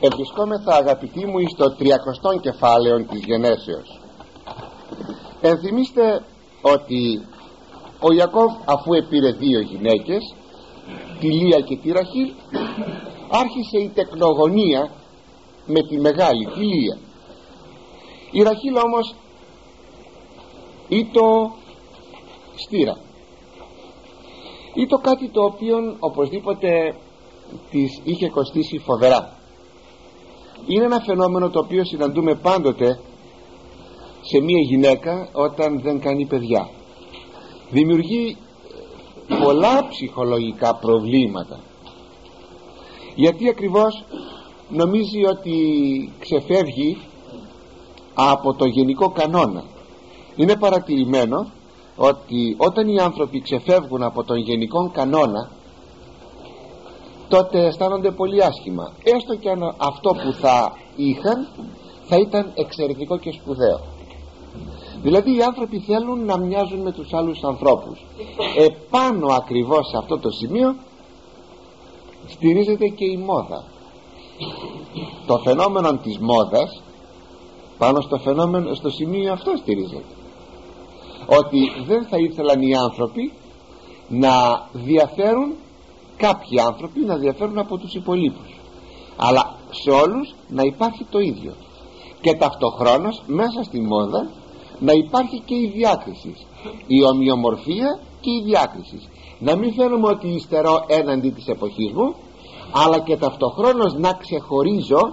Ευρισκόμεθα αγαπητοί μου στο τριακοστό κεφάλαιο της γενέσεως. Ενθυμίστε ότι ο Ιακώβ αφού επήρε δύο γυναίκες τη Λία και τη Ραχήλ άρχισε η τεκνογωνία με τη μεγάλη τη Λία. Η Ραχήλ όμως ήτο στήρα. Ήτο κάτι το οποίο οπωσδήποτε της είχε κοστίσει φοβερά είναι ένα φαινόμενο το οποίο συναντούμε πάντοτε σε μία γυναίκα όταν δεν κάνει παιδιά. Δημιουργεί πολλά ψυχολογικά προβλήματα. Γιατί ακριβώς νομίζει ότι ξεφεύγει από το γενικό κανόνα. Είναι παρατηρημένο ότι όταν οι άνθρωποι ξεφεύγουν από τον γενικό κανόνα τότε αισθάνονται πολύ άσχημα. Έστω και αν αυτό που θα είχαν θα ήταν εξαιρετικό και σπουδαίο. Δηλαδή οι άνθρωποι θέλουν να μοιάζουν με τους άλλους ανθρώπους. Επάνω ακριβώς σε αυτό το σημείο στηρίζεται και η μόδα. Το φαινόμενο της μόδας πάνω στο φαινόμενο στο σημείο αυτό στηρίζεται. Ότι δεν θα ήθελαν οι άνθρωποι να διαφέρουν κάποιοι άνθρωποι να διαφέρουν από τους υπολείπους. Αλλά σε όλους να υπάρχει το ίδιο. Και ταυτοχρόνως μέσα στη μόδα να υπάρχει και η διάκριση. Η ομοιομορφία και η διάκριση. Να μην φαίνομαι ότι υστερώ έναντι της εποχής μου αλλά και ταυτοχρόνως να ξεχωρίζω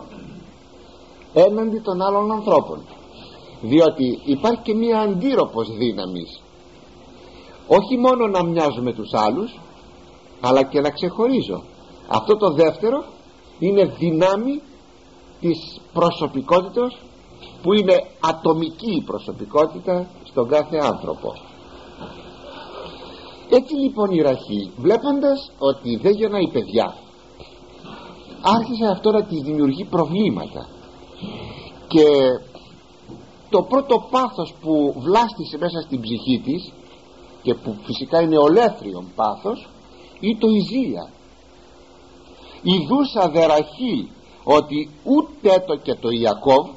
έναντι των άλλων ανθρώπων. Διότι υπάρχει και μία αντίρροπος δύναμης. Όχι μόνο να μοιάζουμε τους άλλους αλλά και να ξεχωρίζω. Αυτό το δεύτερο είναι δυνάμει της προσωπικότητας που είναι ατομική η προσωπικότητα στον κάθε άνθρωπο. Έτσι λοιπόν η Ραχή βλέποντας ότι δεν γεννάει παιδιά άρχισε αυτό να της δημιουργεί προβλήματα. Και το πρώτο πάθος που βλάστησε μέσα στην ψυχή της και που φυσικά είναι ολέθριον πάθος ή το η ζήλια η δούσα δεραχή ότι ούτε το και το Ιακώβ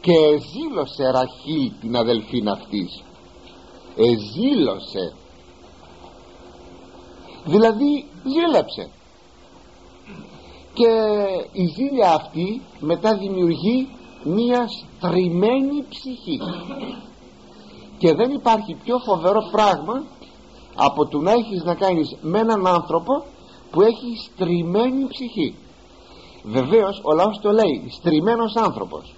και εζήλωσε Ραχή την αδελφήν αυτής. Εζήλωσε. Δηλαδή ζήλεψε. Και η ζήλια αυτή μετά δημιουργεί μία στριμμένη ψυχή. Και δεν υπάρχει πιο φοβερό πράγμα από το να έχεις να κάνεις με έναν άνθρωπο που έχει στριμμένη ψυχή. Βεβαίως ο λαός το λέει στριμμένος άνθρωπος.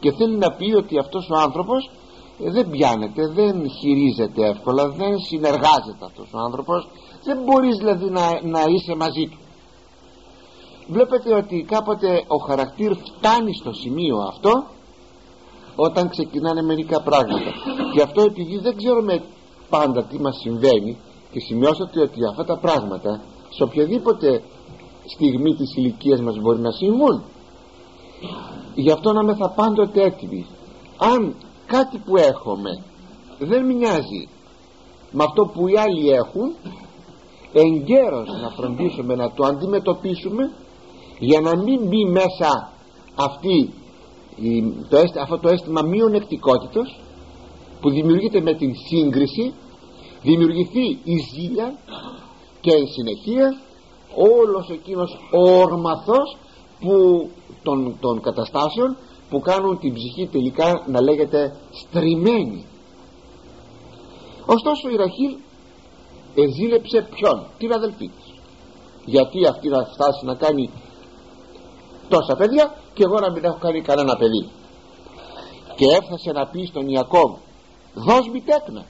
Και θέλει να πει ότι αυτός ο άνθρωπος δεν πιάνεται, δεν χειρίζεται εύκολα δεν συνεργάζεται αυτός ο άνθρωπος. Δεν μπορείς δηλαδή να, να είσαι μαζί του. Βλέπετε ότι κάποτε ο χαρακτήρ φτάνει στο σημείο αυτό όταν ξεκινάνε μερικά πράγματα. Και αυτό επειδή δεν ξέρουμε πάντα τι μας συμβαίνει και σημειώσατε ότι αυτά τα πράγματα σε οποιαδήποτε στιγμή της ηλικίας μας μπορεί να συμβούν. Γι' αυτό να μεθα πάντοτε έτοιμοι αν κάτι που έχουμε δεν μοιάζει με αυτό που οι άλλοι έχουν εγκαίρως να φροντίσουμε να το αντιμετωπίσουμε για να μην μπει μέσα αυτή, το, αυτό το αίσθημα μειονεκτικότητος που δημιουργείται με την σύγκριση δημιουργηθεί η ζήλια και εν συνεχεία όλος εκείνος ο ορμαθός που, των, των καταστάσεων που κάνουν την ψυχή τελικά να λέγεται στριμμένη. Ωστόσο η Ραχήλ εζήλεψε ποιον; Την αδελφή της. Γιατί αυτή να φτάσει να κάνει τόσα παιδιά και εγώ να μην έχω κάνει κανένα παιδί. Και έφτασε να πει στον Ιακώβ δώσ' μη τέκνα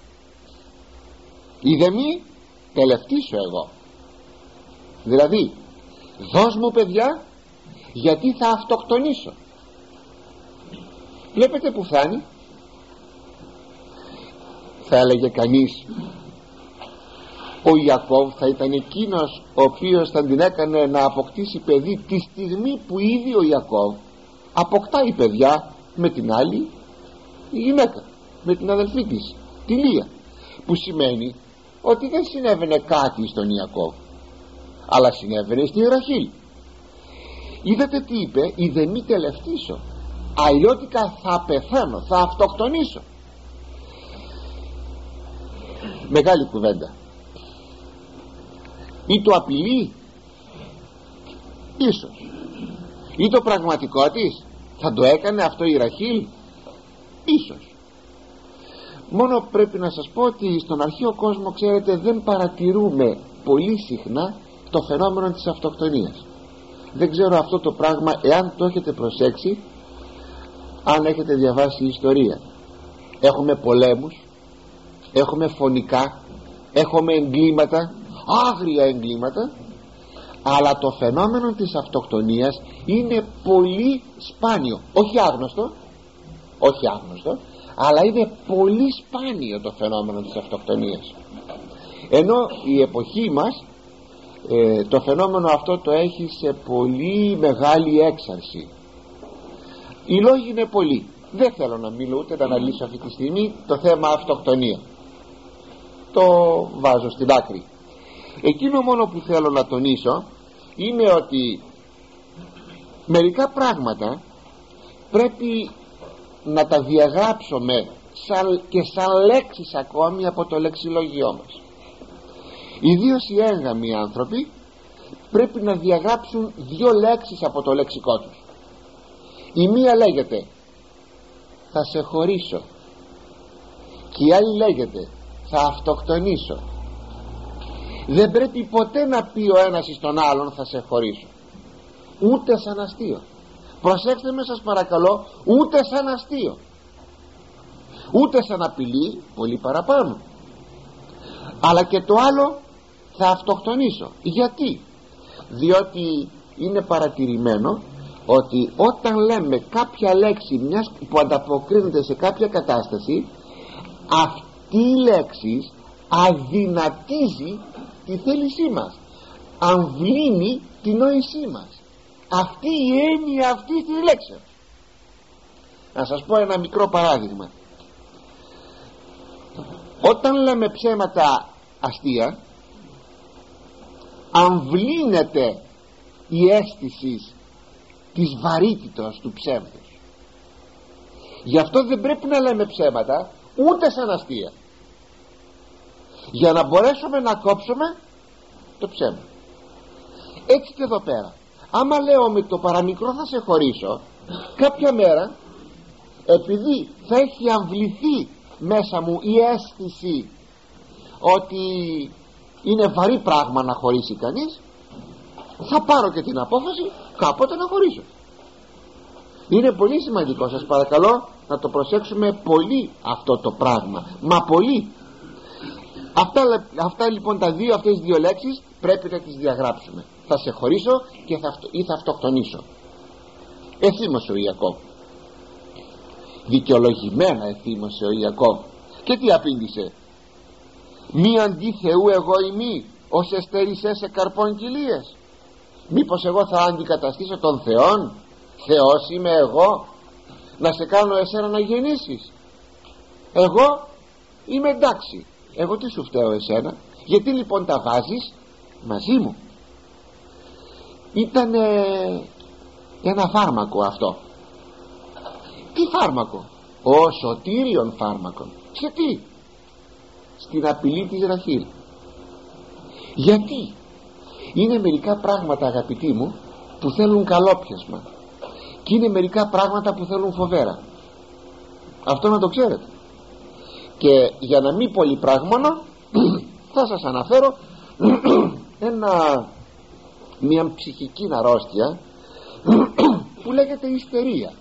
είδε μη τελευτήσω εγώ. Δηλαδή δώσ' μου παιδιά γιατί θα αυτοκτονήσω. Βλέπετε που φτάνει. Θα έλεγε κανείς ο Ιακώβ θα ήταν εκείνος ο οποίος θα την έκανε να αποκτήσει παιδί τη στιγμή που ήδη ο Ιακώβ αποκτάει παιδιά με την άλλη γυναίκα με την αδελφή της τη Λία που σημαίνει ότι δεν συνέβαινε κάτι στον Ιακώβ αλλά συνέβαινε στη Ραχήλ είδατε τι είπε είδε μη τελευτήσω αλλιώτικα θα πεθάνω θα αυτοκτονήσω μεγάλη κουβέντα. Ή το απειλεί ίσως. Ή το πραγματικό της θα το έκανε αυτό η Ραχήλ ίσως μόνο πρέπει να σας πω ότι στον αρχαίο κόσμο ξέρετε δεν παρατηρούμε πολύ συχνά το φαινόμενο της αυτοκτονίας. Δεν ξέρω αυτό το πράγμα εάν το έχετε προσέξει αν έχετε διαβάσει ιστορία. Έχουμε πολέμους έχουμε φωνικά έχουμε εγκλήματα άγρια εγκλήματα αλλά το φαινόμενο της αυτοκτονίας είναι πολύ σπάνιο. Όχι άγνωστο όχι άγνωστο αλλά είναι πολύ σπάνιο το φαινόμενο της αυτοκτονίας. Ενώ η εποχή μας ε, το φαινόμενο αυτό το έχει σε πολύ μεγάλη έξαρση. Οι λόγοι είναι πολλοί. Δεν θέλω να μιλώ ούτε να αναλύσω αυτή τη στιγμή το θέμα αυτοκτονία. Το βάζω στην άκρη. Εκείνο μόνο που θέλω να τονίσω είναι ότι μερικά πράγματα πρέπει να τα διαγράψουμε σαν, και σαν λέξεις ακόμη από το λεξιλόγιό μας. Ιδίως οι έγγαμοι άνθρωποι πρέπει να διαγράψουν δύο λέξεις από το λεξικό τους. Η μία λέγεται θα σε χωρίσω και η άλλη λέγεται θα αυτοκτονήσω δεν πρέπει ποτέ να πει ο ένας στον άλλον θα σε χωρίσω ούτε σαν αστείο προσέξτε με σας παρακαλώ ούτε σαν αστείο ούτε σαν απειλή πολύ παραπάνω. Αλλά και το άλλο θα αυτοκτονήσω. Γιατί; Διότι είναι παρατηρημένο ότι όταν λέμε κάποια λέξη μιας που ανταποκρίνεται σε κάποια κατάσταση αυτή η λέξη αδυνατίζει τη θέλησή μας. Αμβλύνει τη νόησή μας αυτή η έννοια αυτή τη λέξη. Να σας πω ένα μικρό παράδειγμα. Όταν λέμε ψέματα αστεία αμβλύνεται η αίσθηση της βαρύτητος του ψεύδους γι' αυτό δεν πρέπει να λέμε ψέματα ούτε σαν αστεία. Για να μπορέσουμε να κόψουμε το ψέμα. Έτσι και εδώ πέρα άμα λέω με το παραμικρό θα σε χωρίσω. Κάποια μέρα επειδή θα έχει αμβληθεί μέσα μου η αίσθηση ότι είναι βαρύ πράγμα να χωρίσει κανείς θα πάρω και την απόφαση κάποτε να χωρίσω. Είναι πολύ σημαντικό σας παρακαλώ να το προσέξουμε πολύ αυτό το πράγμα. Μα πολύ. Αυτά, αυτά λοιπόν τα δύο αυτές τις δύο λέξεις πρέπει να τις διαγράψουμε. Θα σε χωρίσω και θα, ή θα αυτοκτονήσω. Εθύμωσε ο Ιακώβ. Δικαιολογημένα εθύμωσε ο Ιακώβ. Και τι απήντησε; Μη αντί Θεού εγώ ημί ως εστερισέ σε καρπών κοιλίες. Μήπως εγώ θα αντικαταστήσω τον Θεόν; Θεός είμαι εγώ. Να σε κάνω εσένα να γεννήσεις. Εγώ είμαι εντάξει. Εγώ τι σου φταίω εσένα; Γιατί λοιπόν τα βάζεις; Μαζί μου. Ήταν ένα φάρμακο αυτό. Τι φάρμακο; Ο σωτήριον φάρμακο. Σε τι; Στην απειλή της Ραχήλ γιατί; Είναι μερικά πράγματα αγαπητοί μου που θέλουν καλόπιασμα. Και είναι μερικά πράγματα που θέλουν φοβέρα. Αυτό να το ξέρετε. Και για να μην πολύ πράγμα θα σας αναφέρω ένα, μια ψυχική αρρώστια που λέγεται ιστερία.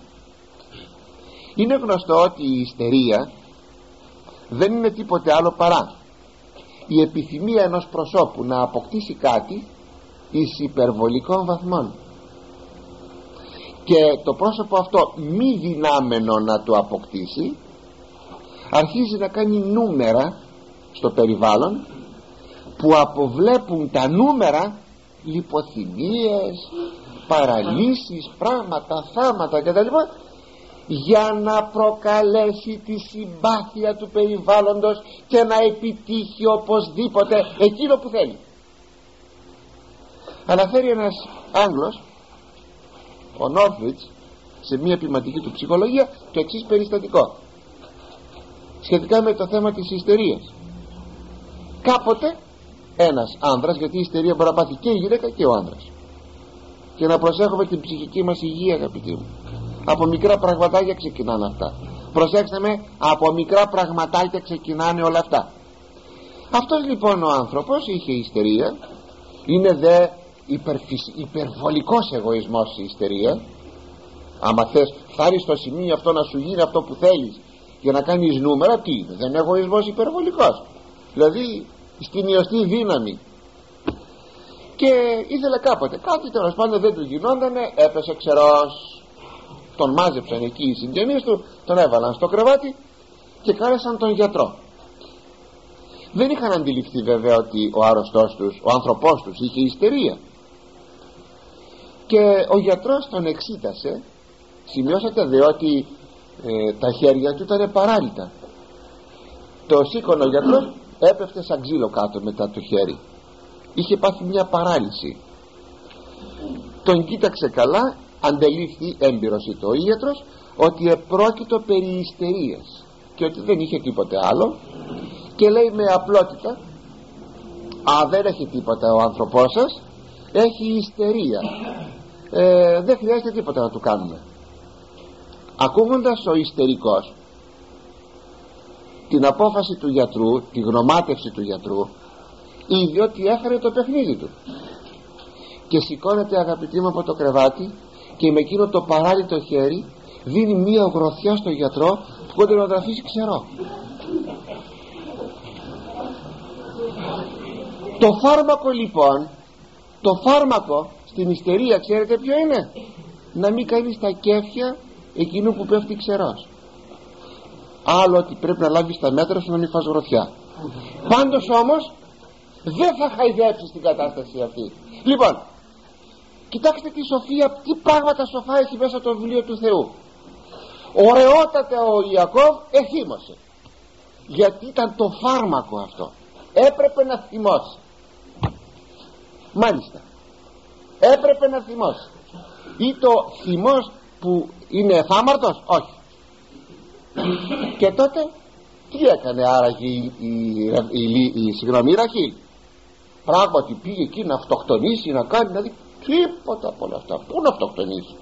Είναι γνωστό ότι η ιστερία δεν είναι τίποτε άλλο παρά η επιθυμία ενός προσώπου να αποκτήσει κάτι εις υπερβολικών βαθμών. Και το πρόσωπο αυτό μη δυνάμενο να το αποκτήσει αρχίζει να κάνει νούμερα στο περιβάλλον που αποβλέπουν τα νούμερα λιποθυμίες παραλύσεις πράγματα, θάματα κτλ για να προκαλέσει τη συμπάθεια του περιβάλλοντος και να επιτύχει οπωσδήποτε εκείνο που θέλει. Αναφέρει ένας Άγγλος ο Νόρφριτς σε μια ποιηματική του ψυχολογία το εξής περιστατικό. Σχετικά με το θέμα της ιστερίας. Κάποτε ένας άνδρας γιατί η ιστερία μπορεί να πάθει και η γυναίκα και ο άνδρας. Και να προσέχουμε την ψυχική μας υγεία αγαπητοί μου. Από μικρά πραγματάκια ξεκινάνε αυτά. Προσέξτε με από μικρά πραγματάκια ξεκινάνε όλα αυτά. Αυτός λοιπόν ο άνθρωπος είχε ιστερία. Είναι δε υπερφυσ... υπερβολικός εγωισμός η ιστερία. Άμα θες θα στο σημείο αυτό να σου γίνει αυτό που θέλεις για να κάνεις νούμερα τι είναι δεν είναι εγωισμός υπερβολικός. Δηλαδή στην ιωστή δύναμη. Και ήθελε κάποτε κάτι τέλος πάντων δεν του γινόντανε έπεσε ξερός. Τον μάζεψαν εκεί οι συγγενείς του τον έβαλαν στο κρεβάτι και κάλεσαν τον γιατρό. Δεν είχαν αντιληφθεί βέβαια ότι ο άρρωστός τους ο άνθρωπός τους είχε ιστερία. Και ο γιατρός τον εξήτασε σημειώσατε δε ότι ε, τα χέρια του ήταν παράλυτα. Το σήκωνε ο γιατρός έπεφτε σαν ξύλο κάτω μετά το χέρι. Είχε πάθει μια παράλυση. Τον κοίταξε καλά αντελήφθη έμπειρος ο ίατρος ότι επρόκειτο περί ιστερίας και ότι δεν είχε τίποτε άλλο και λέει με απλότητα α δεν έχει τίποτα ο άνθρωπός σας έχει ιστερία. Ε, δεν χρειάζεται τίποτα να του κάνουμε ακούγοντας ο ιστερικός την απόφαση του γιατρού τη γνωμάτευση του γιατρού είδε ότι έφερε το παιχνίδι του. Και σηκώνεται αγαπητή μου από το κρεβάτι και με εκείνο το παράλληλο χέρι δίνει μία γροθιά στο γιατρό που κόνται να τραφήσει ξερό. Το φάρμακο λοιπόν το φάρμακο στην ιστερία ξέρετε ποιο είναι; Να μην κάνει τα κέφια εκείνου που πέφτει ξερός άλλο ότι πρέπει να λάβεις τα μέτρα σου να μην φας γροθιά. Πάντως όμως δεν θα χαϊδέψεις την κατάσταση αυτή. Λοιπόν κοιτάξτε τι σοφία τι πράγματα σοφά έχει μέσα το βιβλίο του Θεού. Ωραιότατα ο Ιακώβ εθύμωσε. Γιατί ήταν το φάρμακο αυτό. Έπρεπε να θυμώσει. Μάλιστα. Έπρεπε να θυμώσει. Ή το θυμός που είναι εφάμαρτος όχι και τότε τι έκανε άραγε η, η, η, η, συγγνώμη, η Ραχήλ πράγματι πήγε εκεί να αυτοκτονήσει να κάνει δηλαδή τίποτα από όλα αυτά. Πού να αυτοκτονήσει;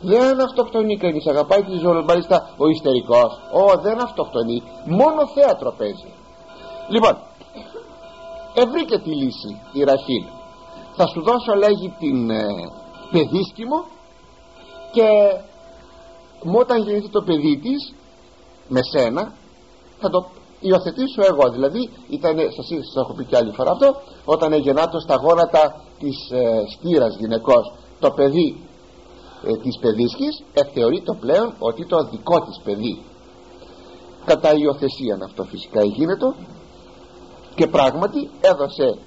Δεν αυτοκτονεί κανείς αγαπάει τη ζωή μάλιστα ο ιστερικός Ω δεν αυτοκτονεί. Μόνο θέατρο παίζει. Λοιπόν ευρήκε τη λύση η Ραχήλ θα σου δώσω λέγει την ε, παιδίσκημο και μου όταν γεννηθεί το παιδί της με σένα θα το υιοθετήσω εγώ. Δηλαδή ήταν, σας, σας έχω πει και άλλη φορά αυτό όταν εγεννάτο στα γόνατα της ε, στήρας γυναικός το παιδί ε, της παιδίσκης εθεωρεί το πλέον ότι το δικό της παιδί. Κατά υιοθεσία αυτό φυσικά γίνεται και πράγματι έδωσε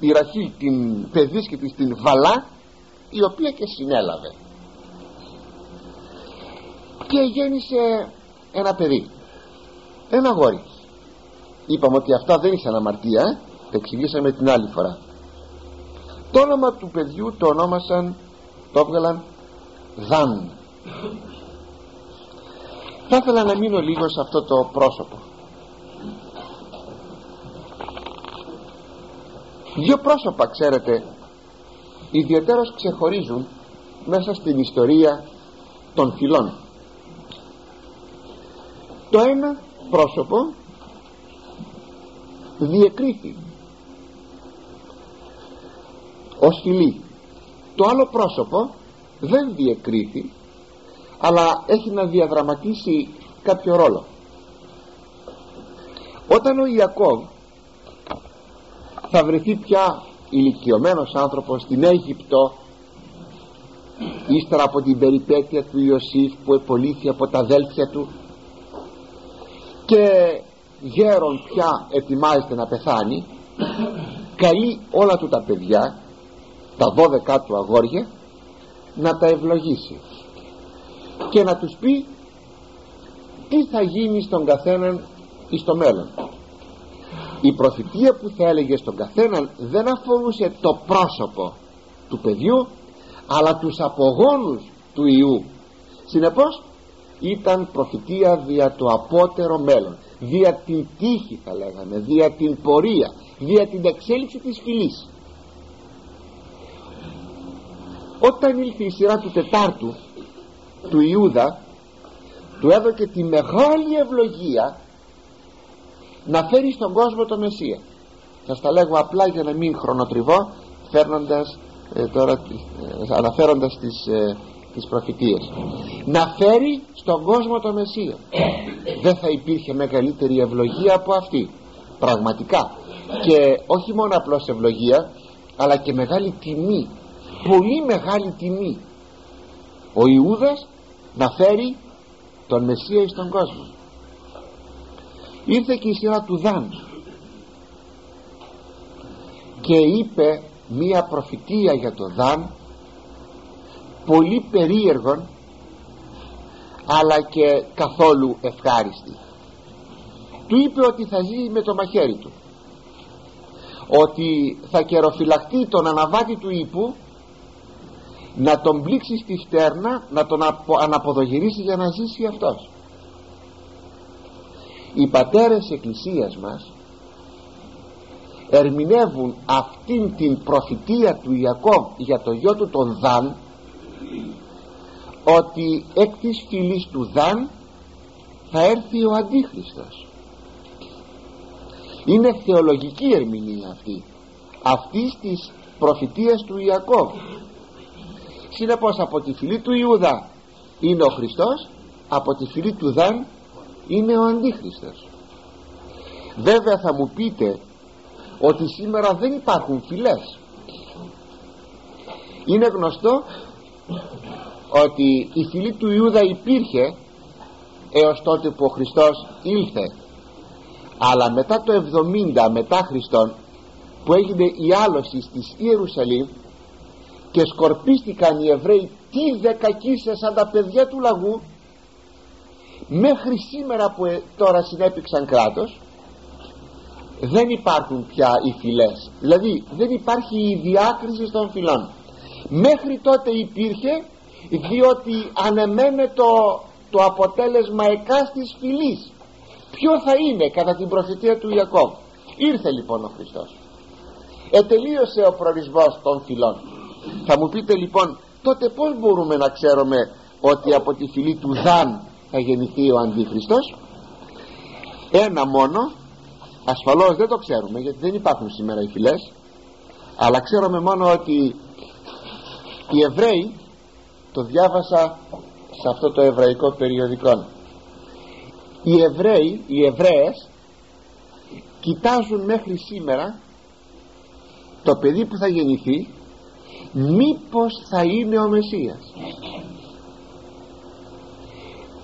η Ραχήλ την παιδίσκη της την Βαλά η οποία και συνέλαβε. Και γέννησε ένα παιδί. Ένα γόρι. Είπαμε ότι αυτά δεν είχαν αμαρτία ε; το εξηγήσαμε την άλλη φορά. Το όνομα του παιδιού το ονόμασαν το έβγαλαν Δαν. Θα ήθελα να μείνω λίγο σε αυτό το πρόσωπο. Δύο πρόσωπα ξέρετε ιδιαίτερως ξεχωρίζουν μέσα στην ιστορία των φυλών το ένα πρόσωπο διεκρίθη ως φιλή το άλλο πρόσωπο δεν διεκρίθη αλλά έχει να διαδραματίσει κάποιο ρόλο. Όταν ο Ιακώβ θα βρεθεί πια ηλικιωμένος άνθρωπος στην Αίγυπτο ύστερα από την περιπέτεια του Ιωσήφ που επολύθη από τα αδέλφια του και γέρον πια ετοιμάζεται να πεθάνει καλεί όλα του τα παιδιά τα δώδεκά του αγόρια να τα ευλογήσει και να τους πει τι θα γίνει στον καθέναν εις το μέλλον. Η προφητεία που θα έλεγε στον καθέναν δεν αφορούσε το πρόσωπο του παιδιού αλλά τους απογόνους του Ιού. Συνεπώς ήταν προφητεία δια το απότερο μέλλον δια την τύχη θα λέγαμε δια την πορεία δια την εξέλιξη της φυλής. Όταν ήλθε η σειρά του Τετάρτου του Ιούδα του έδωκε τη μεγάλη ευλογία να φέρει στον κόσμο το Μεσσία. Θα τα λέγω απλά για να μην χρονοτριβώ φέρνοντας ε, τώρα, ε, αναφέροντας τις, ε, τις προφητείες. Να φέρει στον κόσμο το Μεσσία. Δεν θα υπήρχε μεγαλύτερη ευλογία από αυτή. Πραγματικά. Και όχι μόνο απλώς ευλογία αλλά και μεγάλη τιμή. Πολύ μεγάλη τιμή. Ο Ιούδας να φέρει τον Μεσσία στον κόσμο. Ήρθε και η σειρά του Δάν. Και είπε μία προφητεία για το Δάν πολύ περίεργον αλλά και καθόλου ευχάριστη. Του είπε ότι θα ζει με το μαχαίρι του. Ότι θα καιροφυλαχτεί τον αναβάτη του ύπου να τον πλήξει στη φτέρνα να τον αναποδογυρίσει για να ζήσει αυτός. Οι πατέρες εκκλησίας μας ερμηνεύουν αυτήν την προφητεία του Ιακώβ για το γιο του τον Δαν ότι εκ της φυλής του Δαν θα έρθει ο Αντίχριστος είναι θεολογική ερμηνεία αυτή αυτής της προφητείας του Ιακώβ. Συνεπώς από τη φυλή του Ιούδα είναι ο Χριστός από τη φυλή του Δαν είναι ο Αντίχριστος βέβαια θα μου πείτε ότι σήμερα δεν υπάρχουν φυλές. Είναι γνωστό ότι η φυλή του Ιούδα υπήρχε έως τότε που ο Χριστός ήλθε. Αλλά μετά το 70 μετά Χριστόν που έγινε η άλωση της Ιερουσαλήμ και σκορπίστηκαν οι Εβραίοι τι δεκακίσες τα παιδιά του λαγού μέχρι σήμερα που ε, τώρα συνέπηξαν κράτος δεν υπάρχουν πια οι φυλές. Δηλαδή δεν υπάρχει η διάκριση των φυλών μέχρι τότε υπήρχε διότι ανεμένε το, το αποτέλεσμα εκάστης φυλής. Ποιο θα είναι κατά την προφητεία του Ιακώβ; Ήρθε λοιπόν ο Χριστός. Ετελείωσε ο προορισμός των φυλών. Θα μου πείτε λοιπόν τότε πως μπορούμε να ξέρουμε ότι από τη φυλή του Δαν θα γεννηθεί ο Αντίχριστος; Ένα μόνο ασφαλώς δεν το ξέρουμε γιατί δεν υπάρχουν σήμερα οι φυλές αλλά ξέρουμε μόνο ότι οι Εβραίοι το διάβασα σε αυτό το εβραϊκό περιοδικό. Οι Εβραίοι, οι Εβραίες κοιτάζουν μέχρι σήμερα το παιδί που θα γεννηθεί μήπως θα είναι ο Μεσσίας.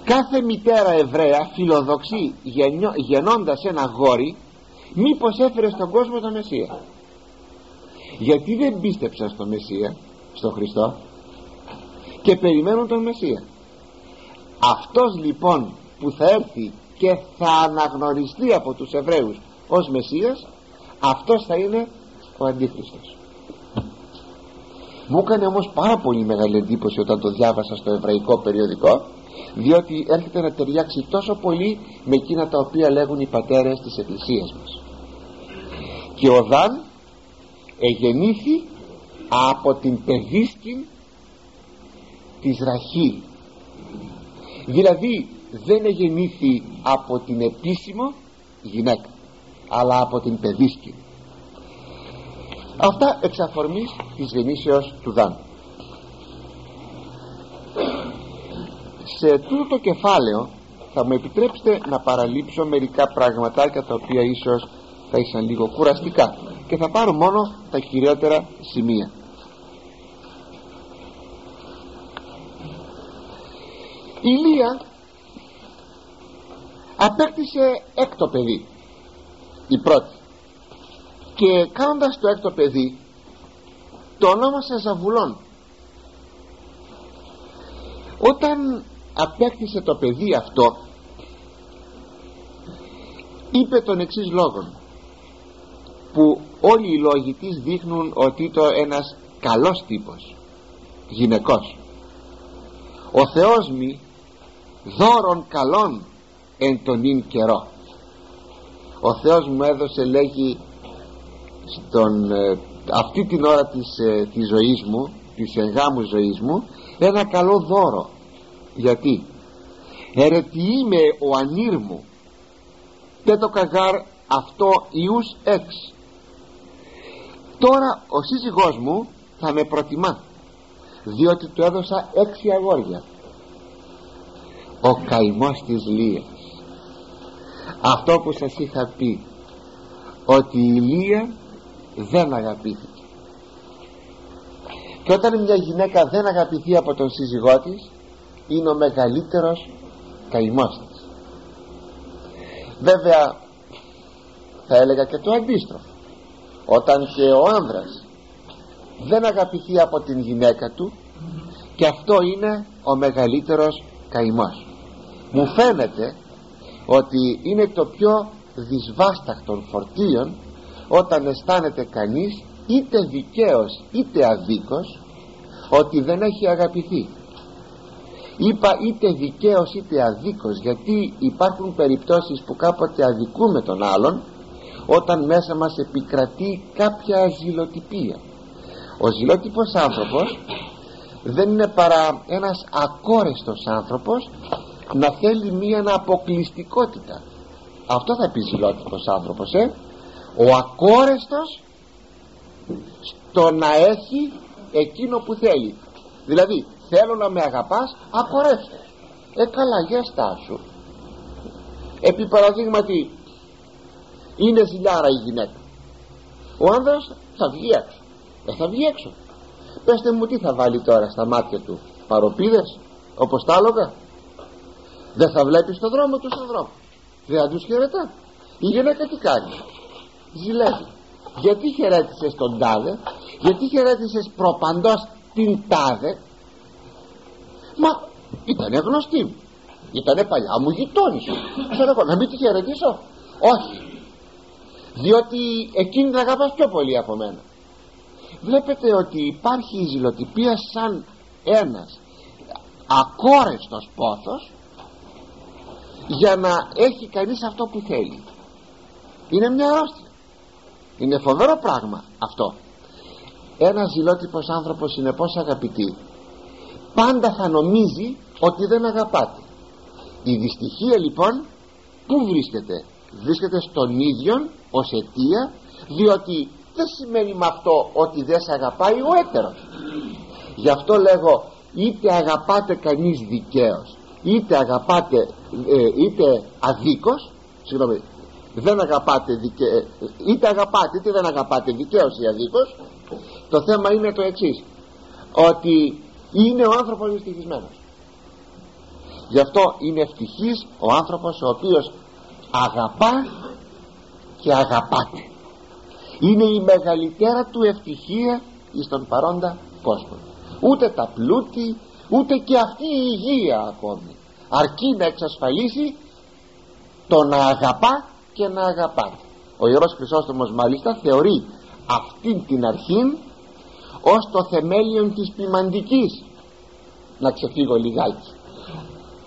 Κάθε μητέρα Εβραία φιλοδοξεί γεννώντας ένα γόρι μήπως έφερε στον κόσμο τον Μεσσία. Γιατί δεν πίστεψαν στον Μεσσία; Στον Χριστό και περιμένουν τον Μεσσία. Αυτός λοιπόν που θα έρθει και θα αναγνωριστεί από τους Εβραίους ως Μεσσίας αυτός θα είναι ο Αντίχριστος. Μου έκανε όμως πάρα πολύ μεγάλη εντύπωση όταν το διάβασα στο εβραϊκό περιοδικό διότι έρχεται να ταιριάξει τόσο πολύ με εκείνα τα οποία λέγουν οι πατέρες της εκκλησίας μας. Και ο Δαν εγεννήθη από την παιδίσκη της Ραχή. Δηλαδή δεν εγεννήθη από την επίσημο γυναίκα αλλά από την παιδίσκη αυτά εξ αφορμής της γεννήσεως του Δαν σε τούτο το κεφάλαιο θα μου επιτρέψετε να παραλείψω μερικά πραγματάκια τα οποία ίσως θα ήσαν λίγο κουραστικά και θα πάρω μόνο τα κυριότερα σημεία η Λία απέκτησε έκτο παιδί η πρώτη. Και κάνοντας το έκτο παιδί το ονόμασε Ζαβουλών. Όταν απέκτησε το παιδί αυτό είπε τον εξής λόγο που όλοι οι λόγοι της δείχνουν ότι ήταν ένας καλός τύπος γυναικός. Ο Θεός μη δώρον καλών εν τον ίν καιρό. Ο Θεός μου έδωσε λέγει στον, ε, αυτή την ώρα της, ε, της ζωής μου της εγγάμου ζωής μου ένα καλό δώρο. Γιατί; Ερετή είμαι ο ανήρ μου. Το καγάρ αυτό ιούς εξ. Τώρα ο σύζυγός μου θα με προτιμά διότι του έδωσα έξι αγόρια ο καημός της Λίας. Αυτό που σας είχα πει ότι η Λία δεν αγαπήθηκε. Και όταν μια γυναίκα δεν αγαπηθεί από τον σύζυγό της είναι ο μεγαλύτερος καημός της. Βέβαια θα έλεγα και το αντίστροφο. Όταν και ο άνδρας δεν αγαπηθεί από την γυναίκα του και αυτό είναι ο μεγαλύτερος καημός μου φαίνεται ότι είναι το πιο δυσβάσταχτον φορτίων όταν αισθάνεται κανείς είτε δικαίως είτε αδίκως ότι δεν έχει αγαπηθεί. Είπα είτε δικαίως είτε αδίκως γιατί υπάρχουν περιπτώσεις που κάποτε αδικούμε τον άλλον όταν μέσα μας επικρατεί κάποια ζηλοτυπία. Ο ζηλότυπος άνθρωπος δεν είναι παρά ένας ακόρεστος άνθρωπος να θέλει μία αποκλειστικότητα αυτό θα πει ζηλότυπος άνθρωπος ε; ο ακόρεστος στο να έχει εκείνο που θέλει. Δηλαδή θέλω να με αγαπάς ακορέστο ε καλά για στάσου. Επί παραδείγματι είναι ζηλιάρα η γυναίκα. Ο άνδρας θα βγει έξω. Δεν θα βγει έξω. Πέστε μου τι θα βάλει τώρα στα μάτια του παροπίδες όπως τα άλογα; Δεν θα βλέπεις στον δρόμο του στον δρόμο. Δεν θα τους χαιρετά. Η γυναίκα τι κάνει. Ζηλεύει. Γιατί χαιρέτησες τον τάδε; Γιατί χαιρέτησες προπαντός την τάδε; Μα ήταν γνωστή μου. Ήταν παλιά μου γειτόνισσα. Ξέρω εγώ να μην τη χαιρετήσω. Όχι. Διότι εκείνη την αγαπάς πιο πολύ από μένα. Βλέπετε ότι υπάρχει η ζηλοτυπία σαν ένας ακόρεστος πόθος για να έχει κανείς αυτό που θέλει. Είναι μια αρρώστια είναι φοβερό πράγμα αυτό. Ένας ζηλότυπος άνθρωπος είναι πως αγαπητή πάντα θα νομίζει ότι δεν αγαπάται η δυστυχία λοιπόν πού βρίσκεται; Βρίσκεται στον ίδιο ως αιτία διότι δεν σημαίνει με αυτό ότι δεν σε αγαπάει ο έτερος. Γι' αυτό λέγω είτε αγαπάτε κανείς δικαίως είτε αγαπάτε ε, είτε αδίκως συγγνώμη δεν αγαπάτε δικαι... Ε, είτε αγαπάτε είτε δεν αγαπάτε δικαίως ή αδίκως το θέμα είναι το εξής ότι είναι ο άνθρωπος δυστυχισμένος. Γι' αυτό είναι ευτυχής ο άνθρωπος ο οποίος αγαπά και αγαπάται. Είναι η μεγαλύτερα του ευτυχία εις τον παρόντα κόσμο ούτε τα πλούτη ούτε και αυτή η υγεία ακόμη. Αρκεί να εξασφαλίσει το να αγαπά και να αγαπάται ο Ιερός Χρυσόστομος μάλιστα θεωρεί αυτήν την αρχή ως το θεμέλιον της ποιμαντικής. Να ξεφύγω λιγάκι.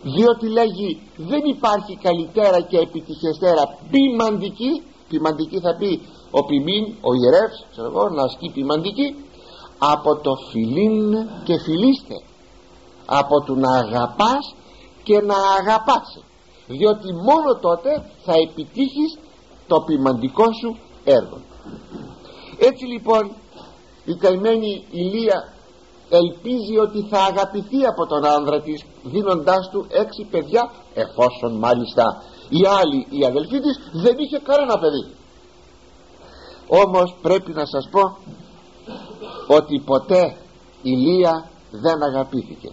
Διότι λέγει δεν υπάρχει καλύτερα και επιτυχεστέρα ποιμαντική ποιμαντική θα πει ο ποιμήν, ο ιερεύς ξέρω εγώ, να ασκεί ποιμαντική από το φιλίν και φιλίστε από το να αγαπάς και να αγαπάσαι διότι μόνο τότε θα επιτύχεις το ποιμαντικό σου έργο. Έτσι λοιπόν η καημένη Ηλία ελπίζει ότι θα αγαπηθεί από τον άνδρα της δίνοντάς του έξι παιδιά εφόσον μάλιστα η άλλη η αδελφή της δεν είχε κανένα παιδί. Όμως πρέπει να σας πω ότι ποτέ η Λία δεν αγαπήθηκε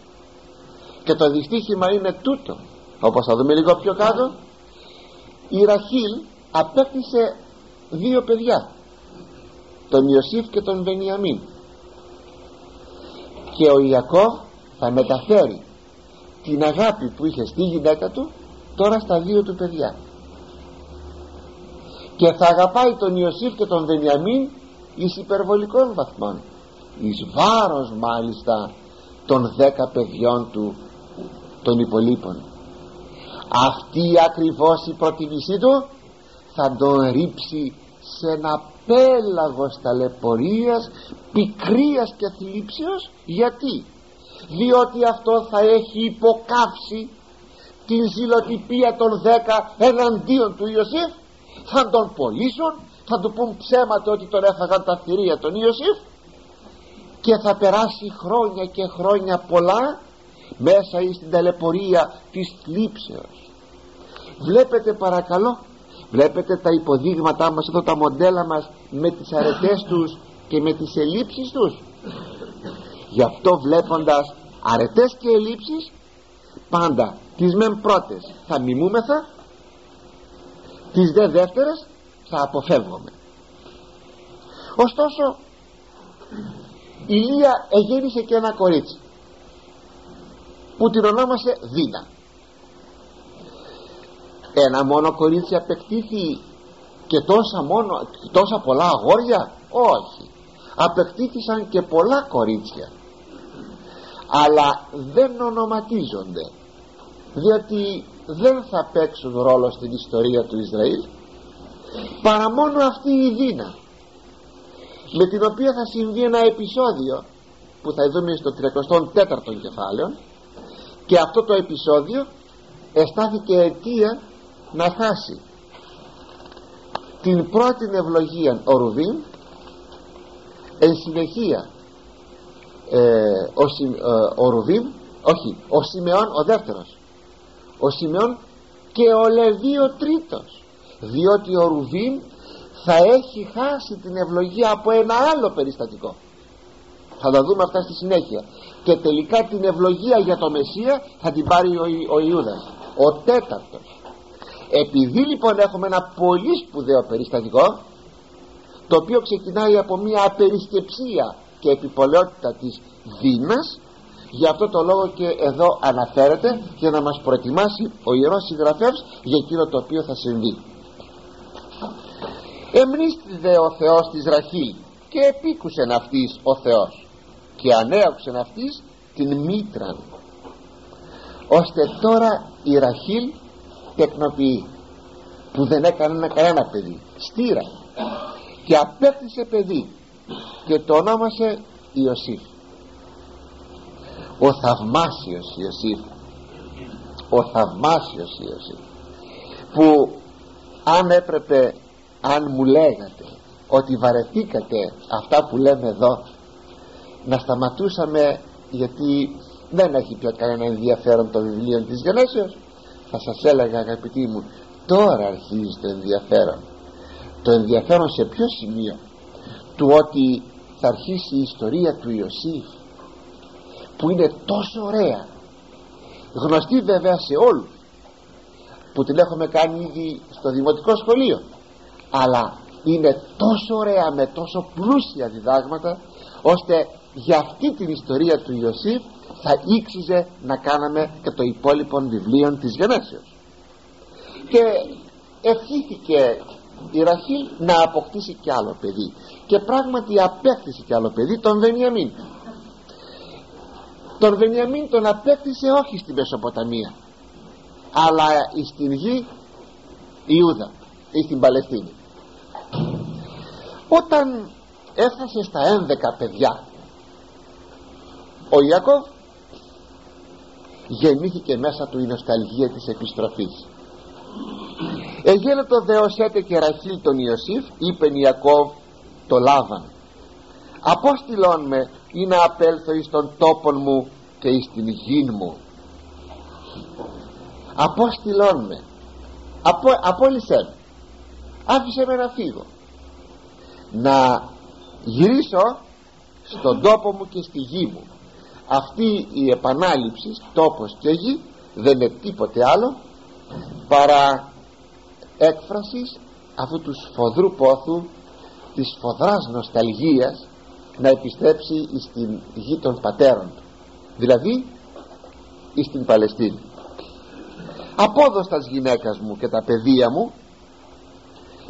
και το δυστύχημα είναι τούτο. Όπως θα δούμε λίγο πιο κάτω η Ραχήλ απέκτησε δύο παιδιά. Τον Ιωσήφ και τον Βενιαμίν. Και ο Ιακώ θα μεταφέρει την αγάπη που είχε στη γυναίκα του τώρα στα δύο του παιδιά. Και θα αγαπάει τον Ιωσήφ και τον Βενιαμίν εις υπερβολικών βαθμών. Εις βάρος μάλιστα των δέκα παιδιών του των υπολείπων. Αυτή ακριβώς η προτιμησή του θα τον ρίψει σε ένα πέλαγος ταλαιπωρίας πικρίας και θλίψεως. Γιατί; Διότι αυτό θα έχει υποκάψει την ζηλοτυπία των δέκα εναντίον του Ιωσήφ. Θα τον πωλήσουν θα του πούν ψέματα ότι τον έφαγαν τα θηρία των Ιωσήφ. Και θα περάσει χρόνια και χρόνια πολλά μέσα στην ταλαιπωρία της θλίψεως βλέπετε παρακαλώ βλέπετε τα υποδείγματά μας εδώ τα μοντέλα μας με τις αρετές τους και με τις ελλείψεις τους. Γι' αυτό βλέποντας αρετές και ελλείψεις πάντα τις μεν πρώτες θα μιμούμεθα τις δε δεύτερες θα αποφεύγουμε ωστόσο η Λία εγέννησε και ένα κορίτσι που την ονόμασε Δίνα. Ένα μόνο κορίτσι απεκτήθη και τόσα, μόνο, τόσα πολλά αγόρια; Όχι. Απεκτήθησαν και πολλά κορίτσια. Αλλά δεν ονοματίζονται διότι δεν θα παίξουν ρόλο στην ιστορία του Ισραήλ παρά μόνο αυτή η Δίνα με την οποία θα συμβεί ένα επεισόδιο που θα δούμε στο 34ο κεφάλαιο και αυτό το επεισόδιο αισθάθηκε αιτία να χάσει την πρώτη ευλογία ο Ρουβίν εν συνεχεία ε, ο, ε, ο Ρουβίν όχι ο Σιμεών ο δεύτερος. Ο Σιμεών και ο Λεβί ο τρίτος. Διότι ο Ρουβίν θα έχει χάσει την ευλογία από ένα άλλο περιστατικό. Θα τα δούμε αυτά στη συνέχεια και τελικά την ευλογία για το Μεσσία θα την πάρει ο, ο Ιούδας ο τέταρτος. Επειδή λοιπόν έχουμε ένα πολύ σπουδαίο περιστατικό το οποίο ξεκινάει από μια απερισκεψία και επιπολαιότητα της Δίνας για αυτό το λόγο και εδώ αναφέρεται για να μας προετοιμάσει ο Ιερός Συγγραφεύς για εκείνο το οποίο θα συμβεί. Εμνίστη δε ο Θεός της Ραχήλ και επίκουσεν αυτής ο Θεός και ανέωξεν αυτής την μήτραν. Ώστε τώρα η Ραχήλ τεκνοποιεί που δεν έκανε κανένα παιδί στήρα και απέκτησε παιδί και το ονόμασε Ιωσήφ. Ο θαυμάσιος Ιωσήφ ο θαυμάσιος Ιωσήφ που αν έπρεπε αν μου λέγατε ότι βαρεθήκατε αυτά που λέμε εδώ να σταματούσαμε γιατί δεν έχει πια κανένα ενδιαφέρον το βιβλίο της Γενέσεως θα σας έλεγα αγαπητοί μου τώρα αρχίζει το ενδιαφέρον. Το ενδιαφέρον σε ποιο σημείο; Του ότι θα αρχίσει η ιστορία του Ιωσήφ που είναι τόσο ωραία. Γνωστή βέβαια σε όλους που την έχουμε κάνει ήδη στο δημοτικό σχολείο. Αλλά είναι τόσο ωραία με τόσο πλούσια διδάγματα ώστε για αυτή την ιστορία του Ιωσήφ θα ήξιζε να κάναμε και το υπόλοιπο βιβλίο της Γενέσεως. Και ευχήθηκε η Ραχήλ να αποκτήσει κι άλλο παιδί και πράγματι απέκτησε κι άλλο παιδί τον Βενιαμίν. Τον Βενιαμίν τον απέκτησε όχι στην Μεσοποταμία αλλά στην γη Ιούδα ή στην Παλαιστίνη. Όταν έφτασε στα 11 παιδιά ο Ιακώβ γεννήθηκε μέσα του η νοσταλγία της επιστροφής. Εγένετο δεοσέτε και ραχήλ τον Ιωσήφ είπε Ιακώβ το Λάβαν. Απόστηλον με ή να απέλθω εις τον τόπον μου και εις την γην μου απόστηλον με απο, απόλυσέ με άφησε με να φύγω να γυρίσω στον τόπο μου και στη γη μου αυτή η επανάληψη τόπος και γη δεν είναι τίποτε άλλο παρά έκφρασης αυτού του σφοδρού πόθου της φοδράς νοσταλγίας να επιστρέψει στην γη των πατέρων του. Δηλαδή στην Παλαιστίνη. Απόδοστας γυναίκας μου και τα παιδεία μου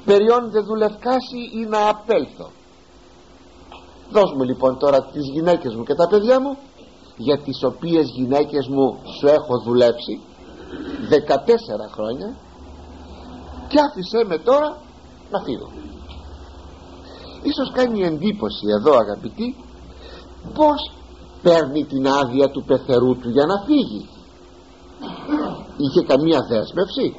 περιώνεται δουλευκάσει ή να απέλθω. Δώσ' μου λοιπόν τώρα τις γυναίκες μου και τα παιδιά μου για τις οποίες γυναίκες μου σου έχω δουλέψει 14 χρόνια και άφησέ με τώρα να φύγω. Ίσως κάνει εντύπωση εδώ αγαπητοί πως παίρνει την άδεια του πεθερού του για να φύγει. Είχε καμία δέσμευση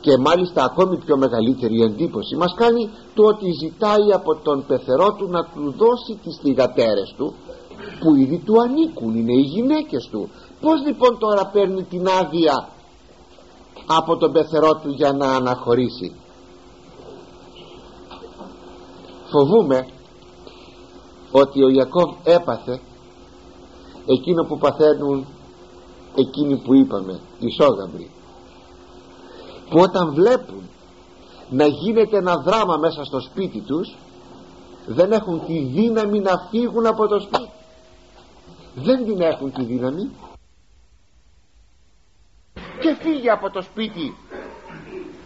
και μάλιστα ακόμη πιο μεγαλύτερη εντύπωση μας κάνει το ότι ζητάει από τον πεθερό του να του δώσει τις θυγατέρες του που ήδη του ανήκουν είναι οι γυναίκες του. Πως λοιπόν τώρα παίρνει την άδεια από τον πεθερό του για να αναχωρήσει; Φοβούμε ότι ο Ιακώβ έπαθε εκείνο που παθαίνουν εκείνοι που είπαμε οι σόγαμπροι. Που όταν βλέπουν να γίνεται ένα δράμα μέσα στο σπίτι τους δεν έχουν τη δύναμη να φύγουν από το σπίτι δεν την έχουν τη δύναμη. Και φύγει από το σπίτι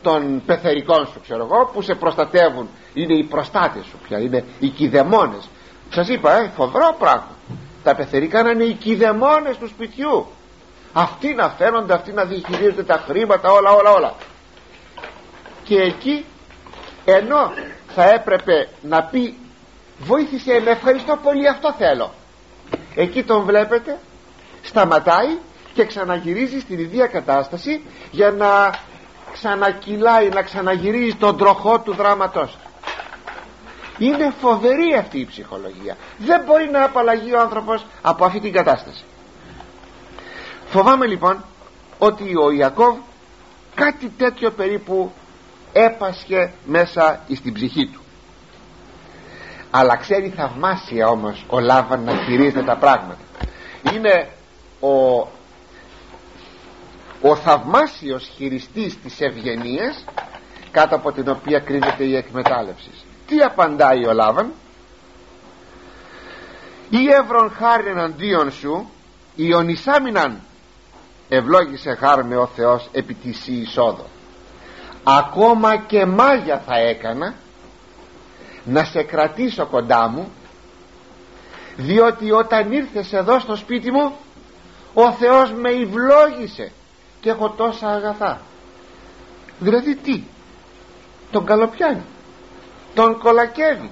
των πεθερικών σου ξέρω εγώ που σε προστατεύουν. Είναι οι προστάτες σου πια είναι οι κηδεμόνες σας είπα ε, φοβρό πράγμα. Τα πεθερικά να είναι οι κηδεμόνες του σπιτιού. Αυτοί να φαίνονται αυτοί να διαχειρίζονται τα χρήματα όλα όλα όλα. Και εκεί ενώ θα έπρεπε να πει βοήθησε με ευχαριστώ πολύ αυτό θέλω εκεί τον βλέπετε σταματάει και ξαναγυρίζει στην ίδια κατάσταση για να ξανακυλάει να ξαναγυρίζει τον τροχό του δράματός είναι φοβερή αυτή η ψυχολογία. Δεν μπορεί να απαλλαγεί ο άνθρωπος από αυτή την κατάσταση. Φοβάμαι λοιπόν ότι ο Ιακώβ κάτι τέτοιο περίπου έπασχε μέσα στην ψυχή του αλλά ξέρει θαυμάσια όμως ο Λάβαν να χειρίζεται τα πράγματα. Είναι ο ο θαυμάσιος χειριστής της ευγενίας κάτω από την οποία κρίνεται η εκμετάλλευση. Τι απαντάει ο Λάβαν; Ή εύρον χάρη εναντίον σου Ιωνισάμιναν ευλόγησε χάρμε ο Θεός επί της εισόδο ακόμα και μάγια θα έκανα να σε κρατήσω κοντά μου διότι όταν ήρθες εδώ στο σπίτι μου ο Θεός με ευλόγησε και έχω τόσα αγαθά. Δηλαδή τι; Τον καλοπιάνει τον κολακεύει.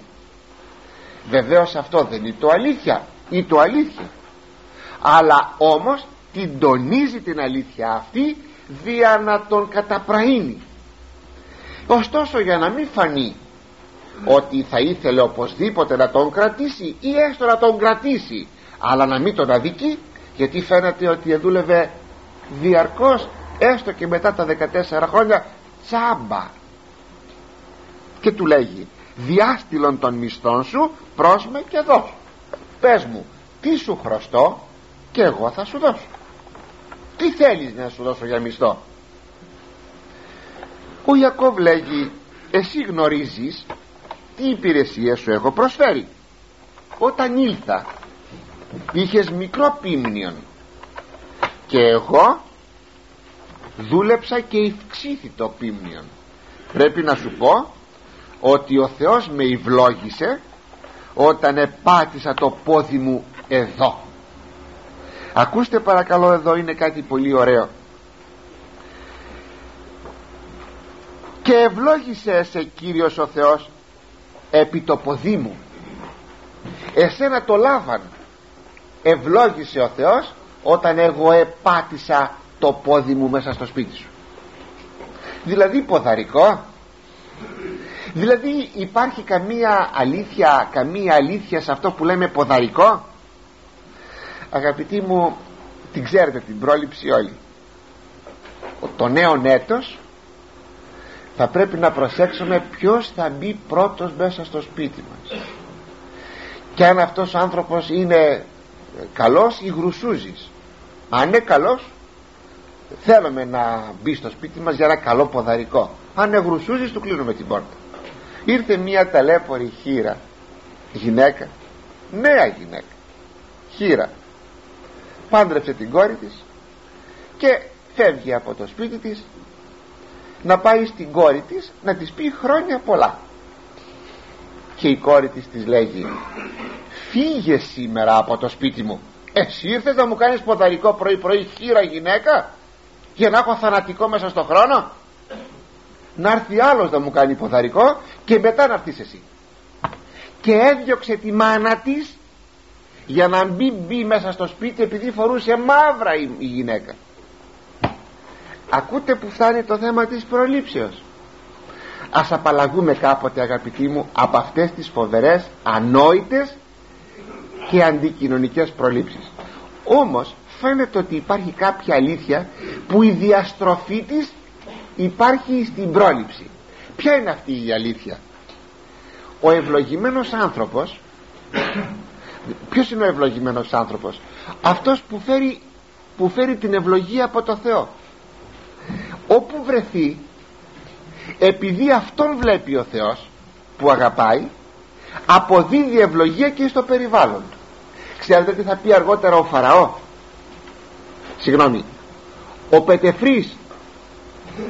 Βεβαίως αυτό δεν είναι το αλήθεια ή το αλήθεια. Αλλά όμως την τονίζει την αλήθεια αυτή δια να τον καταπραίνει. Ωστόσο για να μην φανεί ότι θα ήθελε οπωσδήποτε να τον κρατήσει ή έστω να τον κρατήσει αλλά να μην τον αδικεί γιατί φαίνεται ότι δούλευε διαρκώς έστω και μετά τα 14 χρόνια τσάμπα. Και του λέγει διάστηλον των μισθών σου πρόσμε και δώσου πες μου τι σου χρωστώ και εγώ θα σου δώσω. Τι θέλεις να σου δώσω για μισθό; Ο Ιακώβ λέγει εσύ γνωρίζεις τι υπηρεσία σου έχω προσφέρει. Όταν ήλθα είχες μικρό πίμνιον. Και εγώ δούλεψα και ευξήθη το πίμνιον. Πρέπει να σου πω ότι ο Θεός με ευλόγησε όταν επάτησα το πόδι μου εδώ. Ακούστε παρακαλώ εδώ είναι κάτι πολύ ωραίο. Και ευλόγησες σε Κύριος ο Θεός επί το ποδί μου εσένα το λάβαν. Ευλόγησε ο Θεός όταν εγώ επάτησα το πόδι μου μέσα στο σπίτι σου. Δηλαδή ποδαρικό. Δηλαδή υπάρχει καμία αλήθεια καμία αλήθεια σε αυτό που λέμε ποδαρικό; Αγαπητοί μου την ξέρετε την πρόληψη όλοι. Το νέο έτος θα πρέπει να προσέξουμε ποιος θα μπει πρώτος μέσα στο σπίτι μας. Και αν αυτός ο άνθρωπος είναι καλός ή γρουσούζης. Αν είναι καλός θέλουμε να μπει στο σπίτι μας για ένα καλό ποδαρικό. Αν είναι γρουσούζης του κλείνουμε την πόρτα. Ήρθε μια ταλέπορη χείρα. Γυναίκα. Νέα γυναίκα. Χείρα. Πάντρεψε την κόρη της και φεύγει από το σπίτι της να πάει στην κόρη της να της πει χρόνια πολλά. Και η κόρη της της λέγει φύγε σήμερα από το σπίτι μου. Εσύ ήρθες να μου κάνεις ποδαρικό πρωί πρωί χείρα γυναίκα για να έχω θανατικό μέσα στο χρόνο. Να έρθει άλλος να μου κάνει ποδαρικό και μετά να έρθεις εσύ και έδιωξε τη μάνα της για να μην μπει μέσα στο σπίτι επειδή φορούσε μαύρα η, η γυναίκα ακούτε που φτάνει το θέμα της προλήψεως. Ας απαλλαγούμε κάποτε αγαπητοί μου από αυτές τις φοβερές ανόητες και αντικοινωνικές προλήψεις. Όμως φαίνεται ότι υπάρχει κάποια αλήθεια που η διαστροφή της υπάρχει στην πρόληψη. Ποια είναι αυτή η αλήθεια; Ο ευλογημένος άνθρωπος ποιος είναι ο ευλογημένος άνθρωπος; Αυτός που φέρει, που φέρει την ευλογία από το Θεό όπου βρεθεί επειδή αυτόν βλέπει ο Θεός που αγαπάει αποδίδει ευλογία και στο περιβάλλον του. Ξέρετε τι θα πει αργότερα ο Φαραώ; Συγγνώμη. Ο Πετεφρής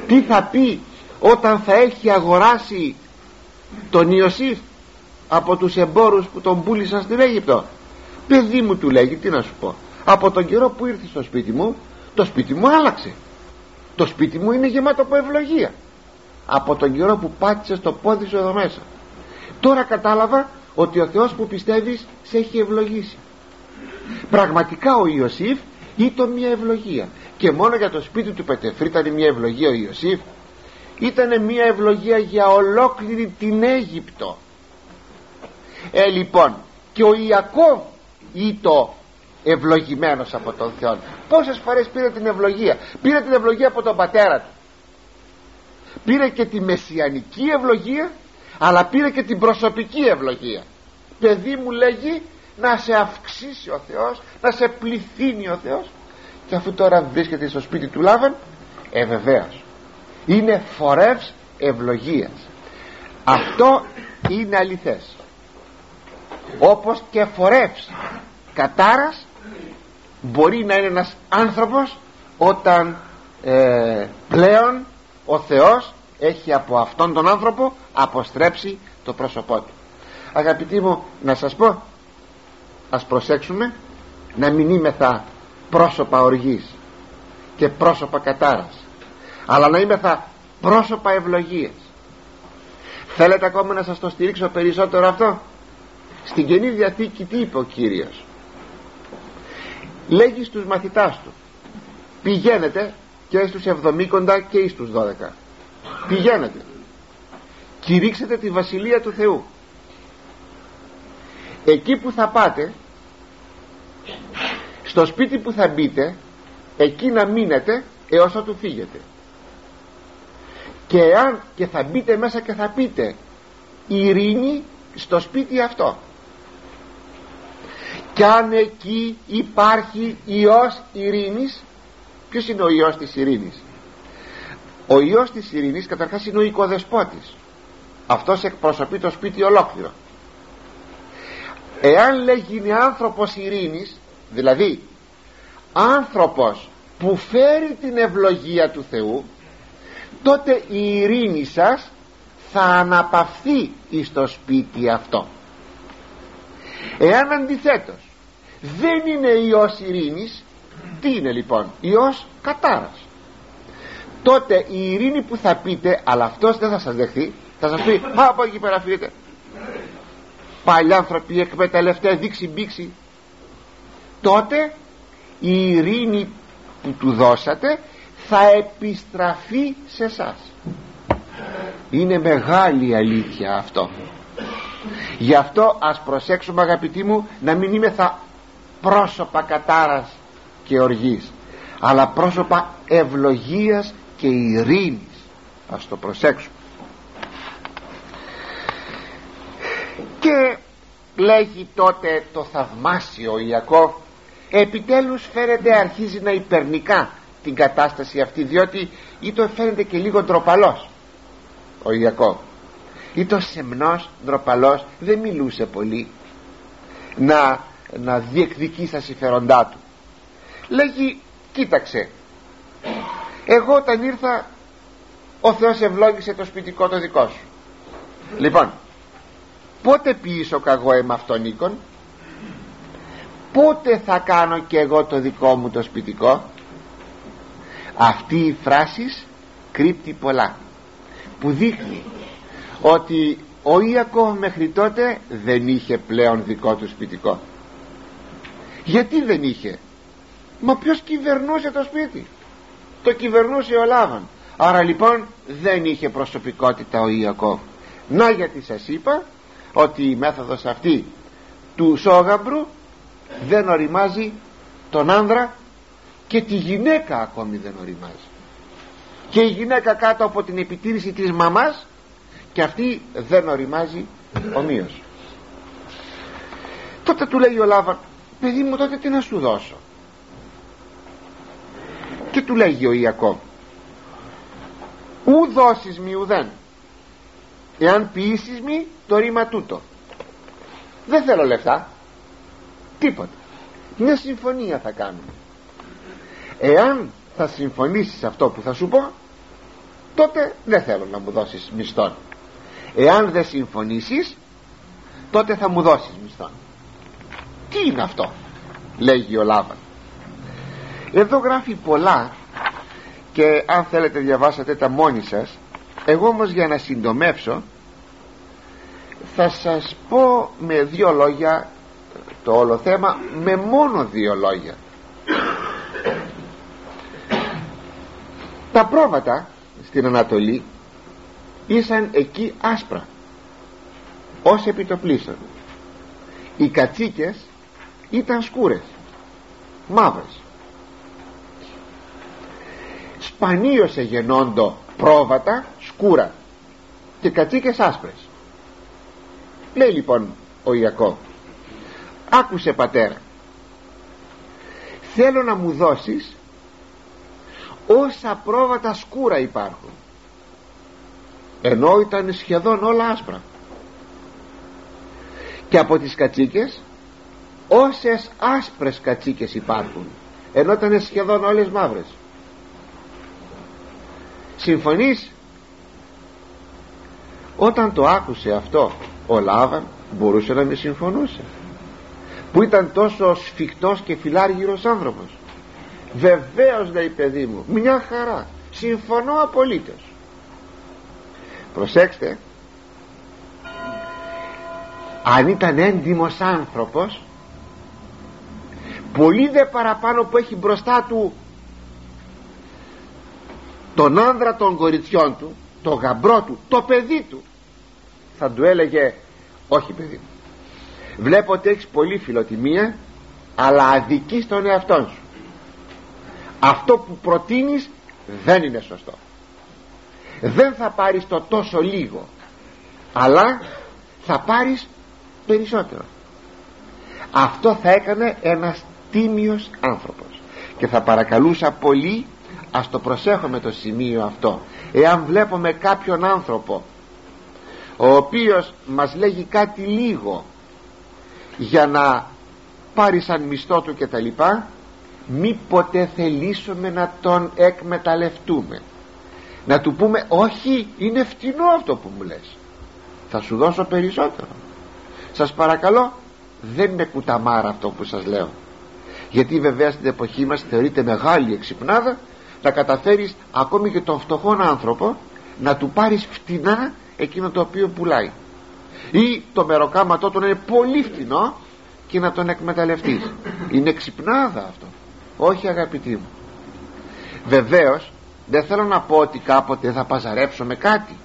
τι θα πει όταν θα έχει αγοράσει τον Ιωσήφ από τους εμπόρους που τον πούλησαν στην Αίγυπτο; Παιδί μου του λέγει τι να σου πω. Από τον καιρό που ήρθε στο σπίτι μου το σπίτι μου άλλαξε το σπίτι μου είναι γεμάτο από ευλογία. Από τον καιρό που πάτησε το πόδι σου εδώ μέσα. Τώρα κατάλαβα ότι ο Θεός που πιστεύεις σε έχει ευλογήσει. Πραγματικά ο Ιωσήφ ήταν μια ευλογία. Και μόνο για το σπίτι του Πετεφρή ήταν μια ευλογία. Ο Ιωσήφ ήταν μια ευλογία για ολόκληρη την Αίγυπτο. Ε λοιπόν και ο Ιακώβ ήταν ευλογημένος από τον Θεό πόσες φορές πήρε την ευλογία. Πήρε την ευλογία από τον πατέρα του. Πήρε και τη μεσιανική ευλογία αλλά πήρε και την προσωπική ευλογία. Παιδί μου λέγει να σε αυξήσει ο Θεός να σε πληθύνει ο Θεός. Και αφού τώρα βρίσκεται στο σπίτι του Λάβαν ε βεβαίως είναι φορεύς ευλογίας. Αυτό είναι αληθές. Όπως και φορεύς κατάρας μπορεί να είναι ένας άνθρωπος όταν ε, πλέον ο Θεός έχει από αυτόν τον άνθρωπο αποστρέψει το πρόσωπό του. Αγαπητοί μου να σας πω ας προσέξουμε να μην είμεθα πρόσωπα οργής και πρόσωπα κατάρας αλλά να είμεθα πρόσωπα ευλογίας. Θέλετε ακόμα να σας το στηρίξω περισσότερο αυτό; Στην Καινή Διαθήκη τι είπε ο Κύριος; Λέγει στους μαθητάς του. Πηγαίνετε και στους 70 και στους 12 πηγαίνετε. Κηρύξετε τη Βασιλεία του Θεού. Εκεί που θα πάτε στο σπίτι που θα μπείτε εκεί να μείνετε έως ότου φύγετε. Και αν και θα μπείτε μέσα και θα πείτε ειρήνη στο σπίτι αυτό κι αν εκεί υπάρχει Υιός ειρήνης ποιος είναι ο Υιός της ειρήνης; Ο Υιός της ειρήνης καταρχάς είναι ο οικοδεσπότης. Αυτός εκπροσωπεί το σπίτι ολόκληρο. Εάν λέγει είναι άνθρωπος ειρήνης δηλαδή άνθρωπος που φέρει την ευλογία του Θεού τότε η ειρήνη σας θα αναπαυθεί στο σπίτι αυτό. Εάν αντιθέτως δεν είναι Υιός ειρήνης. Τι είναι λοιπόν; Υιός κατάρας. Τότε η ειρήνη που θα πείτε αλλά αυτός δεν θα σας δεχθεί. Θα σας πει μα από εκεί πέρα φύγετε παλιάνθρωποι εκμεταλλευτές δείξει μπήξη. Τότε η ειρήνη που του δώσατε θα επιστραφεί σε εσά. είναι μεγάλη αλήθεια αυτό. Γι' αυτό ας προσέξουμε αγαπητοί μου να μην είμαι θα πρόσωπα κατάρας και οργής αλλά πρόσωπα ευλογίας και ειρήνης. Ας το προσέξουμε. Και λέγει τότε το θαυμάσιο Ιακώβ επιτέλους φαίνεται αρχίζει να υπερνικά την κατάσταση αυτή διότι ή το φαίνεται και λίγο ντροπαλός ο Ιακώβ ή το σεμνός ντροπαλός δεν μιλούσε πολύ. Να, να διεκδικεί στα συμφέροντά του. Λέγει κοίταξε εγώ όταν ήρθα ο Θεός ευλόγησε το σπιτικό το δικό σου λοιπόν πότε ποιήσω καγώ εμ αυτόν οίκον; Πότε θα κάνω και εγώ το δικό μου το σπιτικό; Αυτή η φράση κρύπτει πολλά που δείχνει ότι ο Ιακώβ μέχρι τότε δεν είχε πλέον δικό του σπιτικό γιατί δεν είχε; Μα ποιος κυβερνούσε το σπίτι; Το κυβερνούσε ο Λάβαν. Άρα λοιπόν δεν είχε προσωπικότητα ο Ιακώβ. Να γιατί σας είπα ότι η μέθοδος αυτή του σόγαμπρου δεν οριμάζει τον άνδρα και τη γυναίκα ακόμη δεν οριμάζει. Και η γυναίκα κάτω από την επιτήρηση της μαμάς και αυτή δεν οριμάζει ομοίως. Τότε του λέει ο Λάβαν παιδί μου τότε τι να σου δώσω; Και του λέγει ο Ιακώβ; Ου δώσεις μη ουδέν. Εάν ποιήσεις μη το ρήμα τούτο δεν θέλω λεφτά. Τίποτα. Μια συμφωνία θα κάνουμε. Εάν θα συμφωνήσεις αυτό που θα σου πω τότε δεν θέλω να μου δώσεις μισθόν. Εάν δεν συμφωνήσεις τότε θα μου δώσεις μισθόν τι είναι αυτό λέγει ο Λάβαν. Εδώ γράφει πολλά και αν θέλετε διαβάσατε τα μόνοι σας εγώ όμως για να συντομεύσω θα σας πω με δύο λόγια το όλο θέμα με μόνο δύο λόγια. Τα πρόβατα στην Ανατολή ήσαν εκεί άσπρα ως επιτοπλίστων. Οι κατσίκες ήταν σκούρες. Μαύρες. Σπανίως εγενόντο πρόβατα σκούρα και κατσίκες άσπρες. Λέει λοιπόν ο Ιακώβ άκουσε πατέρα θέλω να μου δώσεις όσα πρόβατα σκούρα υπάρχουν ενώ ήταν σχεδόν όλα άσπρα. Και από τις κατσίκες όσες άσπρες κατσίκες υπάρχουν ενώ ήταν σχεδόν όλες μαύρες. Συμφωνείς; Όταν το άκουσε αυτό ο Λάβαν μπορούσε να με συμφωνούσε. Που ήταν τόσο σφιχτός και φιλάργυρος άνθρωπος. Βεβαίως λέει παιδί μου μια χαρά. Συμφωνώ απολύτως. Προσέξτε. Αν ήταν έντιμος άνθρωπος πολύ δε παραπάνω που έχει μπροστά του τον άνδρα των κοριτσιών του το γαμπρό του, το παιδί του. Θα του έλεγε όχι παιδί μου βλέπω ότι έχεις πολύ φιλοτιμία αλλά αδικείς τον εαυτό σου. Αυτό που προτείνεις δεν είναι σωστό. Δεν θα πάρεις το τόσο λίγο αλλά θα πάρεις περισσότερο αυτό θα έκανε ένας τίμιος άνθρωπος. Και θα παρακαλούσα πολύ ας το προσέχουμε το σημείο αυτό εάν βλέπουμε κάποιον άνθρωπο ο οποίος μας λέγει κάτι λίγο για να πάρει σαν μισθό του και τα λοιπά μη ποτέ θελήσουμε να τον εκμεταλλευτούμε. Να του πούμε όχι είναι φτηνό αυτό που μου λες θα σου δώσω περισσότερο. Σας παρακαλώ δεν είναι κουταμάρα αυτό που σας λέω γιατί βέβαια στην εποχή μας θεωρείται μεγάλη εξυπνάδα να καταφέρεις ακόμη και τον φτωχόν άνθρωπο να του πάρεις φτηνά εκείνο το οποίο πουλάει. Ή το μεροκάματό του να είναι πολύ φτηνό και να τον εκμεταλλευτείς. Είναι ξυπνάδα αυτό. Όχι αγαπητοί μου. Βεβαίως δεν θέλω να πω ότι κάποτε θα παζαρέψουμε κάτι.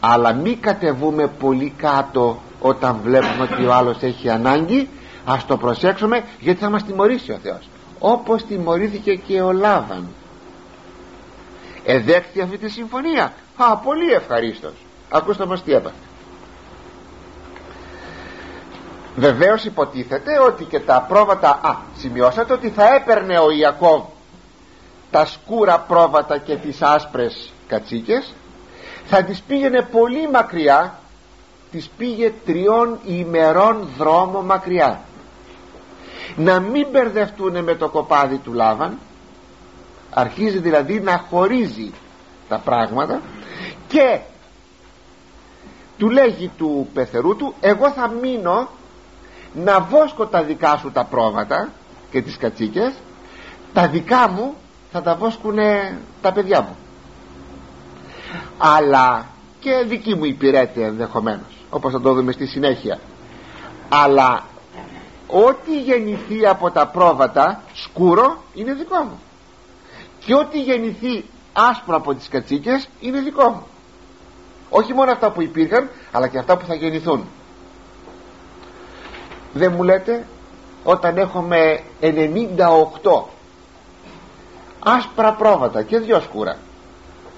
Αλλά μη κατεβούμε πολύ κάτω όταν βλέπουμε ότι ο άλλος έχει ανάγκη ας το προσέξουμε γιατί θα μας τιμωρήσει ο Θεός. Όπως τιμωρήθηκε και ο Λάβαν. Εδέχθη αυτή τη συμφωνία. Α πολύ ευχαρίστως. Ακούστε μας τι έπαθε. Βεβαίως υποτίθεται ότι και τα πρόβατα α σημειώσατε ότι θα έπαιρνε ο Ιακώβ τα σκούρα πρόβατα και τις άσπρες κατσίκες. Θα τις πήγαινε πολύ μακριά. Τις πήγε τριών ημερών δρόμο μακριά να μην μπερδευτούν με το κοπάδι του Λάβαν. Αρχίζει δηλαδή να χωρίζει τα πράγματα και του λέγει του πεθερού του εγώ θα μείνω να βόσκω τα δικά σου τα πρόβατα και τις κατσίκες. Τα δικά μου θα τα βόσκουνε τα παιδιά μου αλλά και δική μου υπηρέτεια ενδεχομένως, όπως θα το δούμε στη συνέχεια. Αλλά ό,τι γεννηθεί από τα πρόβατα σκούρο είναι δικό μου. Και ό,τι γεννηθεί άσπρο από τις κατσίκες είναι δικό μου. Όχι μόνο αυτά που υπήρχαν αλλά και αυτά που θα γεννηθούν. Δεν μου λέτε όταν έχουμε 98 άσπρα πρόβατα και δυο σκούρα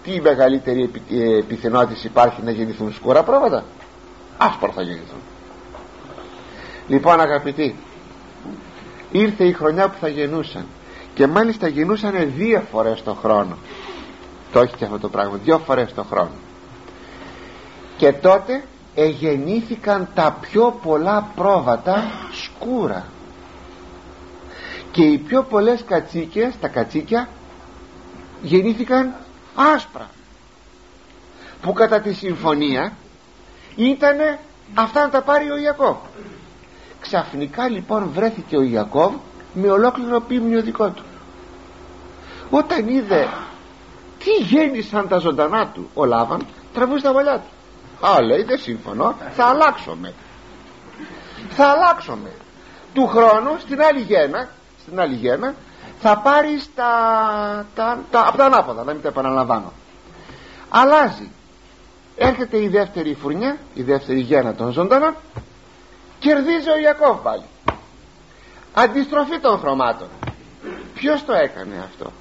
τι μεγαλύτερη ε, επιθυνότητα υπάρχει να γεννηθούν σκούρα πρόβατα; Άσπρα θα γεννηθούν λοιπόν αγαπητοί ήρθε η χρονιά που θα γεννούσαν. Και μάλιστα γεννούσαν δύο φορές το χρόνο. Το έχει και αυτό το πράγμα δύο φορές το χρόνο. Και τότε εγεννήθηκαν τα πιο πολλά πρόβατα σκούρα. Και οι πιο πολλές κατσίκες τα κατσίκια γεννήθηκαν άσπρα. Που κατά τη συμφωνία ήτανε αυτά να τα πάρει ο Ιακώβ ξαφνικά λοιπόν βρέθηκε ο Ιακώβ με ολόκληρο πίμνιο δικό του. Όταν είδε τι γέννησαν τα ζωντανά του ο Λάβαν τραβούσε τα μαλλιά του. Α λέει δεν σύμφωνο. Θα αλλάξουμε. Θα αλλάξουμε. Του χρόνου στην άλλη γένα στην άλλη γένα θα πάρει τα, τα, τα, από τα ανάποδα να μην τα επαναλαμβάνω. Αλλάζει. Έρχεται η δεύτερη φουρνιά η δεύτερη γένα των ζωντανών κερδίζει ο Ιακώβ πάλι. Αντιστροφή των χρωμάτων. Ποιος το έκανε αυτό;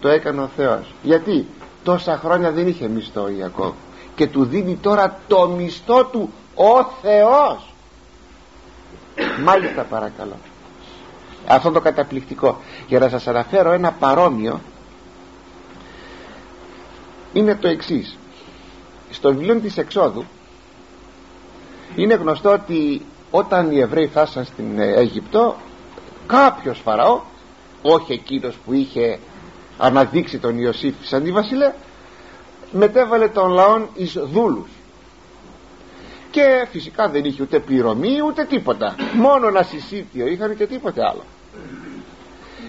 Το έκανε ο Θεός. Γιατί τόσα χρόνια δεν είχε μισθό ο Ιακώβ. Και του δίνει τώρα το μισθό του ο Θεός. Μάλιστα παρακαλώ. Αυτό το καταπληκτικό. Για να σας αναφέρω ένα παρόμοιο είναι το εξής. Στο βιβλίο της Εξόδου είναι γνωστό ότι όταν οι Εβραίοι φτάσαν στην Αίγυπτο κάποιος Φαραώ όχι εκείνος που είχε αναδείξει τον Ιωσήφ σαν τη βασιλεία μετέβαλε τον λαόν εις δούλους. Και φυσικά δεν είχε ούτε πληρωμή ούτε τίποτα. Μόνο ένα συσίτιο είχαν και τίποτε άλλο.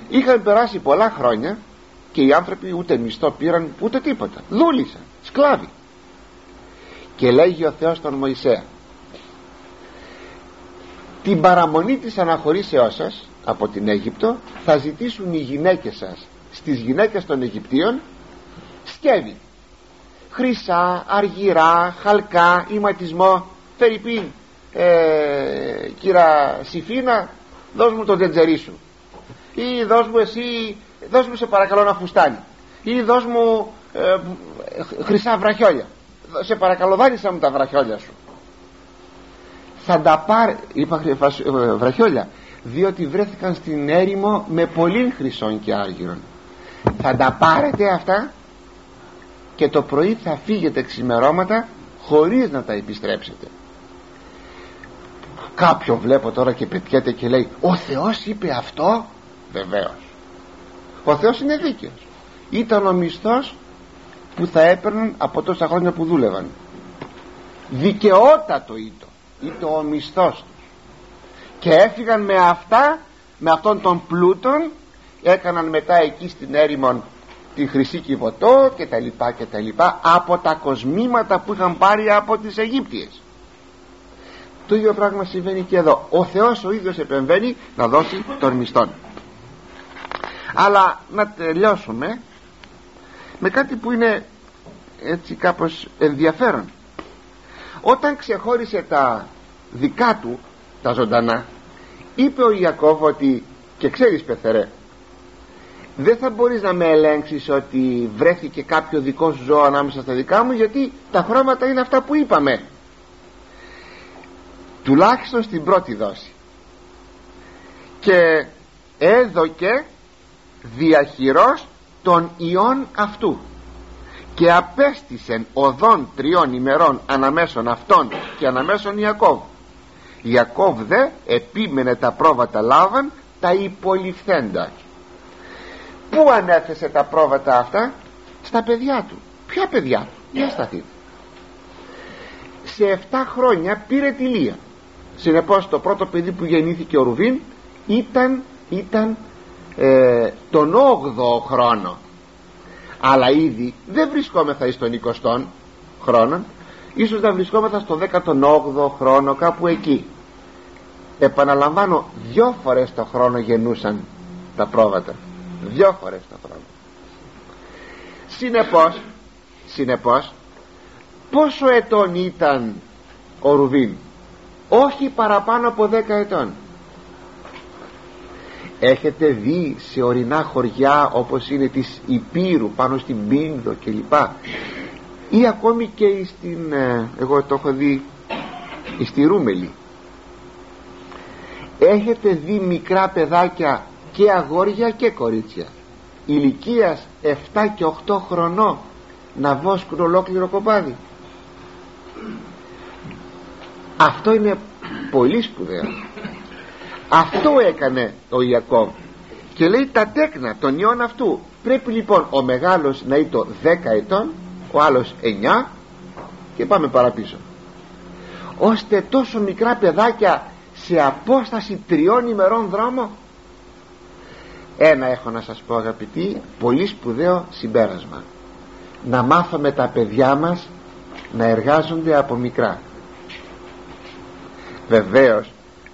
Είχαν περάσει πολλά χρόνια και οι άνθρωποι ούτε μισθό πήραν ούτε τίποτα. Δούλησαν, σκλάβοι. Και λέγει ο Θεός τον Μωυσέα την παραμονή της αναχωρήσεώς σας από την Αίγυπτο θα ζητήσουν οι γυναίκες σας στις γυναίκες των Αιγυπτίων σκεύη. Χρυσά, αργυρά, χαλκά, ηματισμό. Φερρυπίν ε, κύρα Σιφίνα δώσ' μου το τζεντζερί σου. Ή δώσ' μου εσύ δώσ' μου σε παρακαλώ ένα φουστάνι ή δώσ' μου ε, χρυσά βραχιόλια. Σε παρακαλώ δάνεισα μου τα βραχιόλια σου θα τα πάρει είπα ε, βραχιόλια διότι βρέθηκαν στην έρημο με πολύ χρυσών και άργυρων. Θα τα πάρετε αυτά και το πρωί θα φύγετε ξημερώματα χωρίς να τα επιστρέψετε. Κάποιο βλέπω τώρα και πετιέται και λέει ο Θεός είπε αυτό; Βεβαίως. Ο Θεός είναι δίκαιος. Ήταν ο μισθός που θα έπαιρναν από τόσα χρόνια που δούλευαν. Δικαιότατο ήταν ήταν ο μισθός τους. Και έφυγαν με αυτά με αυτόν τον πλούτον έκαναν μετά εκεί στην έρημον τη χρυσή κυβωτό και τα λοιπά και τα λοιπά από τα κοσμήματα που είχαν πάρει από τις Αιγύπτιες. Το ίδιο πράγμα συμβαίνει και εδώ. Ο Θεός ο ίδιος επεμβαίνει να δώσει τον μισθόν. Αλλά να τελειώσουμε με κάτι που είναι έτσι κάπως ενδιαφέρον όταν ξεχώρισε τα δικά του τα ζωντανά είπε ο Ιακώβ ότι και ξέρεις πεθερέ δεν θα μπορείς να με ελέγξεις ότι βρέθηκε κάποιο δικό σου ζώο ανάμεσα στα δικά μου γιατί τα χρώματα είναι αυτά που είπαμε. Τουλάχιστον στην πρώτη δόση. Και έδωκε διαχειρός των ιών αυτού και απέστησεν οδόν τριών ημερών αναμέσων αυτών και αναμέσων Ιακώβ. Ιακώβ δε επίμενε τα πρόβατα λάβαν τα υποληφθέντα. Πού ανέθεσε τα πρόβατα αυτά; Στα παιδιά του. Ποια παιδιά; Του για σταθείτε. Σε 7 χρόνια πήρε τη Λία. Συνεπώς το πρώτο παιδί που γεννήθηκε ο Ρουβίν ήταν, ήταν ε, τον 8ο χρόνο αλλά ήδη δεν βρισκόμεθα στον 20ο χρόνο ίσως να βρισκόμεθα στο 18ο χρόνο κάπου εκεί. Επαναλαμβάνω δυο φορές το χρόνο γεννούσαν τα πρόβατα. Δυο φορές το χρόνο. Συνεπώς συνεπώς πόσο ετών ήταν ο Ρουβίν; Όχι παραπάνω από 10 ετών έχετε δει σε ορεινά χωριά όπως είναι της Υπήρου πάνω στην Πίνδο κλπ. Ή ακόμη και στην ε, εγώ το έχω δει στη Ρούμελη. Έχετε δει μικρά παιδάκια και αγόρια και κορίτσια. Ηλικίας 7 και 8 χρονών να βόσκουν ολόκληρο κοπάδι αυτό είναι πολύ σπουδαίο αυτό έκανε ο Ιακώβ. Και λέει τα τέκνα των ιών αυτού. Πρέπει λοιπόν ο μεγάλος να είναι το 10 ετών ο άλλος 9 και πάμε παραπίσω. Ώστε τόσο μικρά παιδάκια σε απόσταση τριών ημερών δρόμο. Ένα έχω να σας πω αγαπητοί πολύ σπουδαίο συμπέρασμα. Να μάθουμε τα παιδιά μας να εργάζονται από μικρά. Βεβαίως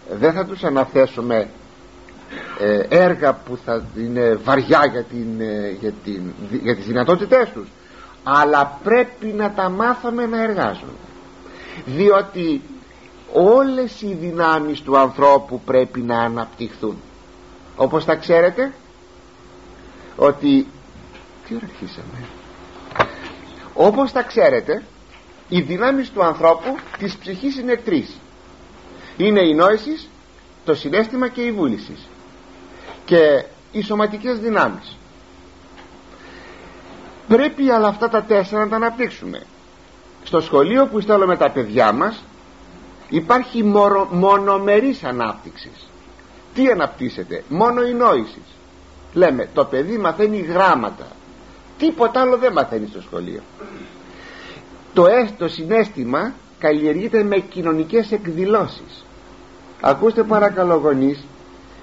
δεν θα τους αναθέσουμε ε, έργα που θα είναι βαριά για, την, ε, για, την, για τις δυνατότητές τους αλλά πρέπει να τα μάθουμε να εργάζονται. Διότι όλες οι δυνάμεις του ανθρώπου πρέπει να αναπτυχθούν. Όπως τα ξέρετε ότι τι ώρα αρχίσαμε; Όπως τα ξέρετε οι δυνάμεις του ανθρώπου της ψυχής είναι τρεις είναι η νόησης το συνέστημα και η βούληση. Και οι σωματικές δυνάμεις. Πρέπει αλλά αυτά τα τέσσερα να τα αναπτύξουμε. Στο σχολείο που στέλνουμε τα παιδιά μας υπάρχει μονο, μονομερής ανάπτυξης. Τι αναπτύσσεται; Μόνο η νόηση. Λέμε το παιδί μαθαίνει γράμματα. Τίποτα άλλο δεν μαθαίνει στο σχολείο. Το έστω συνέστημα καλλιεργείται με κοινωνικές εκδηλώσεις. Ακούστε παρακαλώ γονείς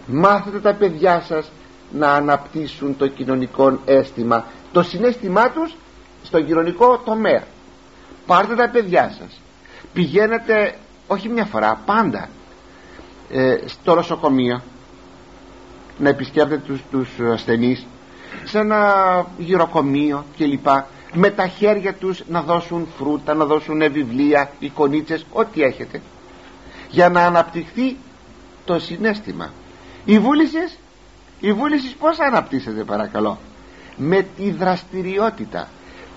μάθετε τα παιδιά σας να αναπτύσσουν το κοινωνικό αίσθημα το συνέστημά τους στο κοινωνικό τομέα. Πάρτε τα παιδιά σας. Πηγαίνετε όχι μια φορά πάντα ε, στο νοσοκομείο να επισκέπτεται τους, τους ασθενείς σε ένα γυροκομείο κλπ με τα χέρια τους να δώσουν φρούτα να δώσουν βιβλία, εικονίτσες ό,τι έχετε. Για να αναπτυχθεί το συνέστημα. Η βούληση η βούληση πως αναπτύσσεται παρακαλώ; Με τη δραστηριότητα.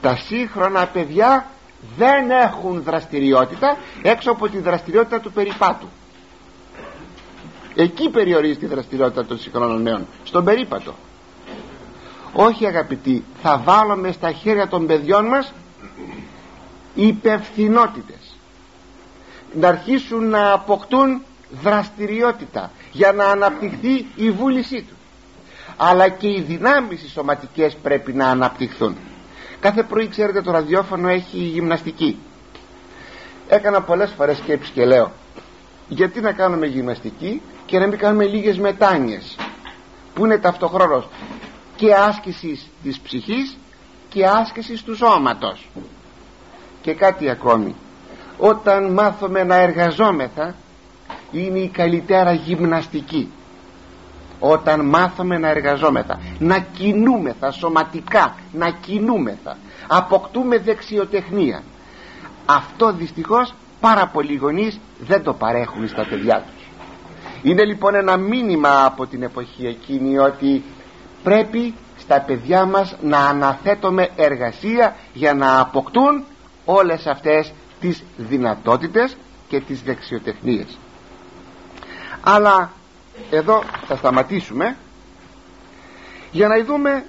Τα σύγχρονα παιδιά δεν έχουν δραστηριότητα έξω από τη δραστηριότητα του περιπάτου. Εκεί περιορίζει τη δραστηριότητα των σύγχρονων νέων. Στον περίπατο όχι αγαπητοί θα βάλουμε στα χέρια των παιδιών μας υπευθυνότητες. Να αρχίσουν να αποκτούν δραστηριότητα για να αναπτυχθεί η βούλησή τους. Αλλά και οι δυνάμεις οι σωματικές πρέπει να αναπτυχθούν. Κάθε πρωί ξέρετε το ραδιόφωνο έχει γυμναστική. Έκανα πολλές φορές σκέψη και λέω γιατί να κάνουμε γυμναστική και να μην κάνουμε λίγες μετάνοιες που είναι ταυτοχρόνως και άσκησης της ψυχής και άσκησης του σώματος. Και κάτι ακόμη. Όταν μάθουμε να εργαζόμεθα είναι η καλύτερα γυμναστική. Όταν μάθουμε να εργαζόμεθα να κινούμεθα σωματικά να κινούμεθα αποκτούμε δεξιοτεχνία. Αυτό δυστυχώς πάρα πολλοί γονείς δεν το παρέχουν στα παιδιά τους. Είναι λοιπόν ένα μήνυμα από την εποχή εκείνη ότι πρέπει στα παιδιά μας να αναθέτουμε εργασία για να αποκτούν όλες αυτές τις δυνατότητες και τις δεξιοτεχνίες. Αλλά εδώ θα σταματήσουμε για να δούμε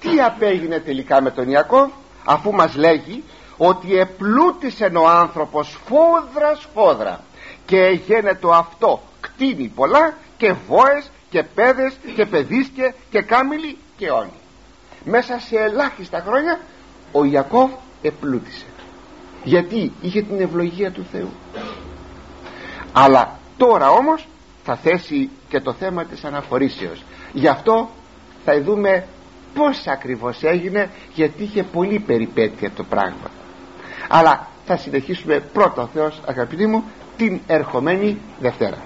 τι απέγινε τελικά με τον Ιακώβ αφού μας λέγει ότι επλούτησε ο άνθρωπος φόδρας σφόδρα και γένετο αυτό κτίνει πολλά και βόες και πέδες και παιδίσκε και κάμιλοι και όλοι. Μέσα σε ελάχιστα χρόνια ο Ιακώβ επλούτησε. Γιατί είχε την ευλογία του Θεού. Αλλά τώρα όμως θα θέσει και το θέμα της αναχωρήσεως. Γι' αυτό θα δούμε πως ακριβώς έγινε γιατί είχε πολύ περιπέτεια το πράγμα. Αλλά θα συνεχίσουμε πρώτα ο Θεός αγαπητοί μου την ερχομένη Δευτέρα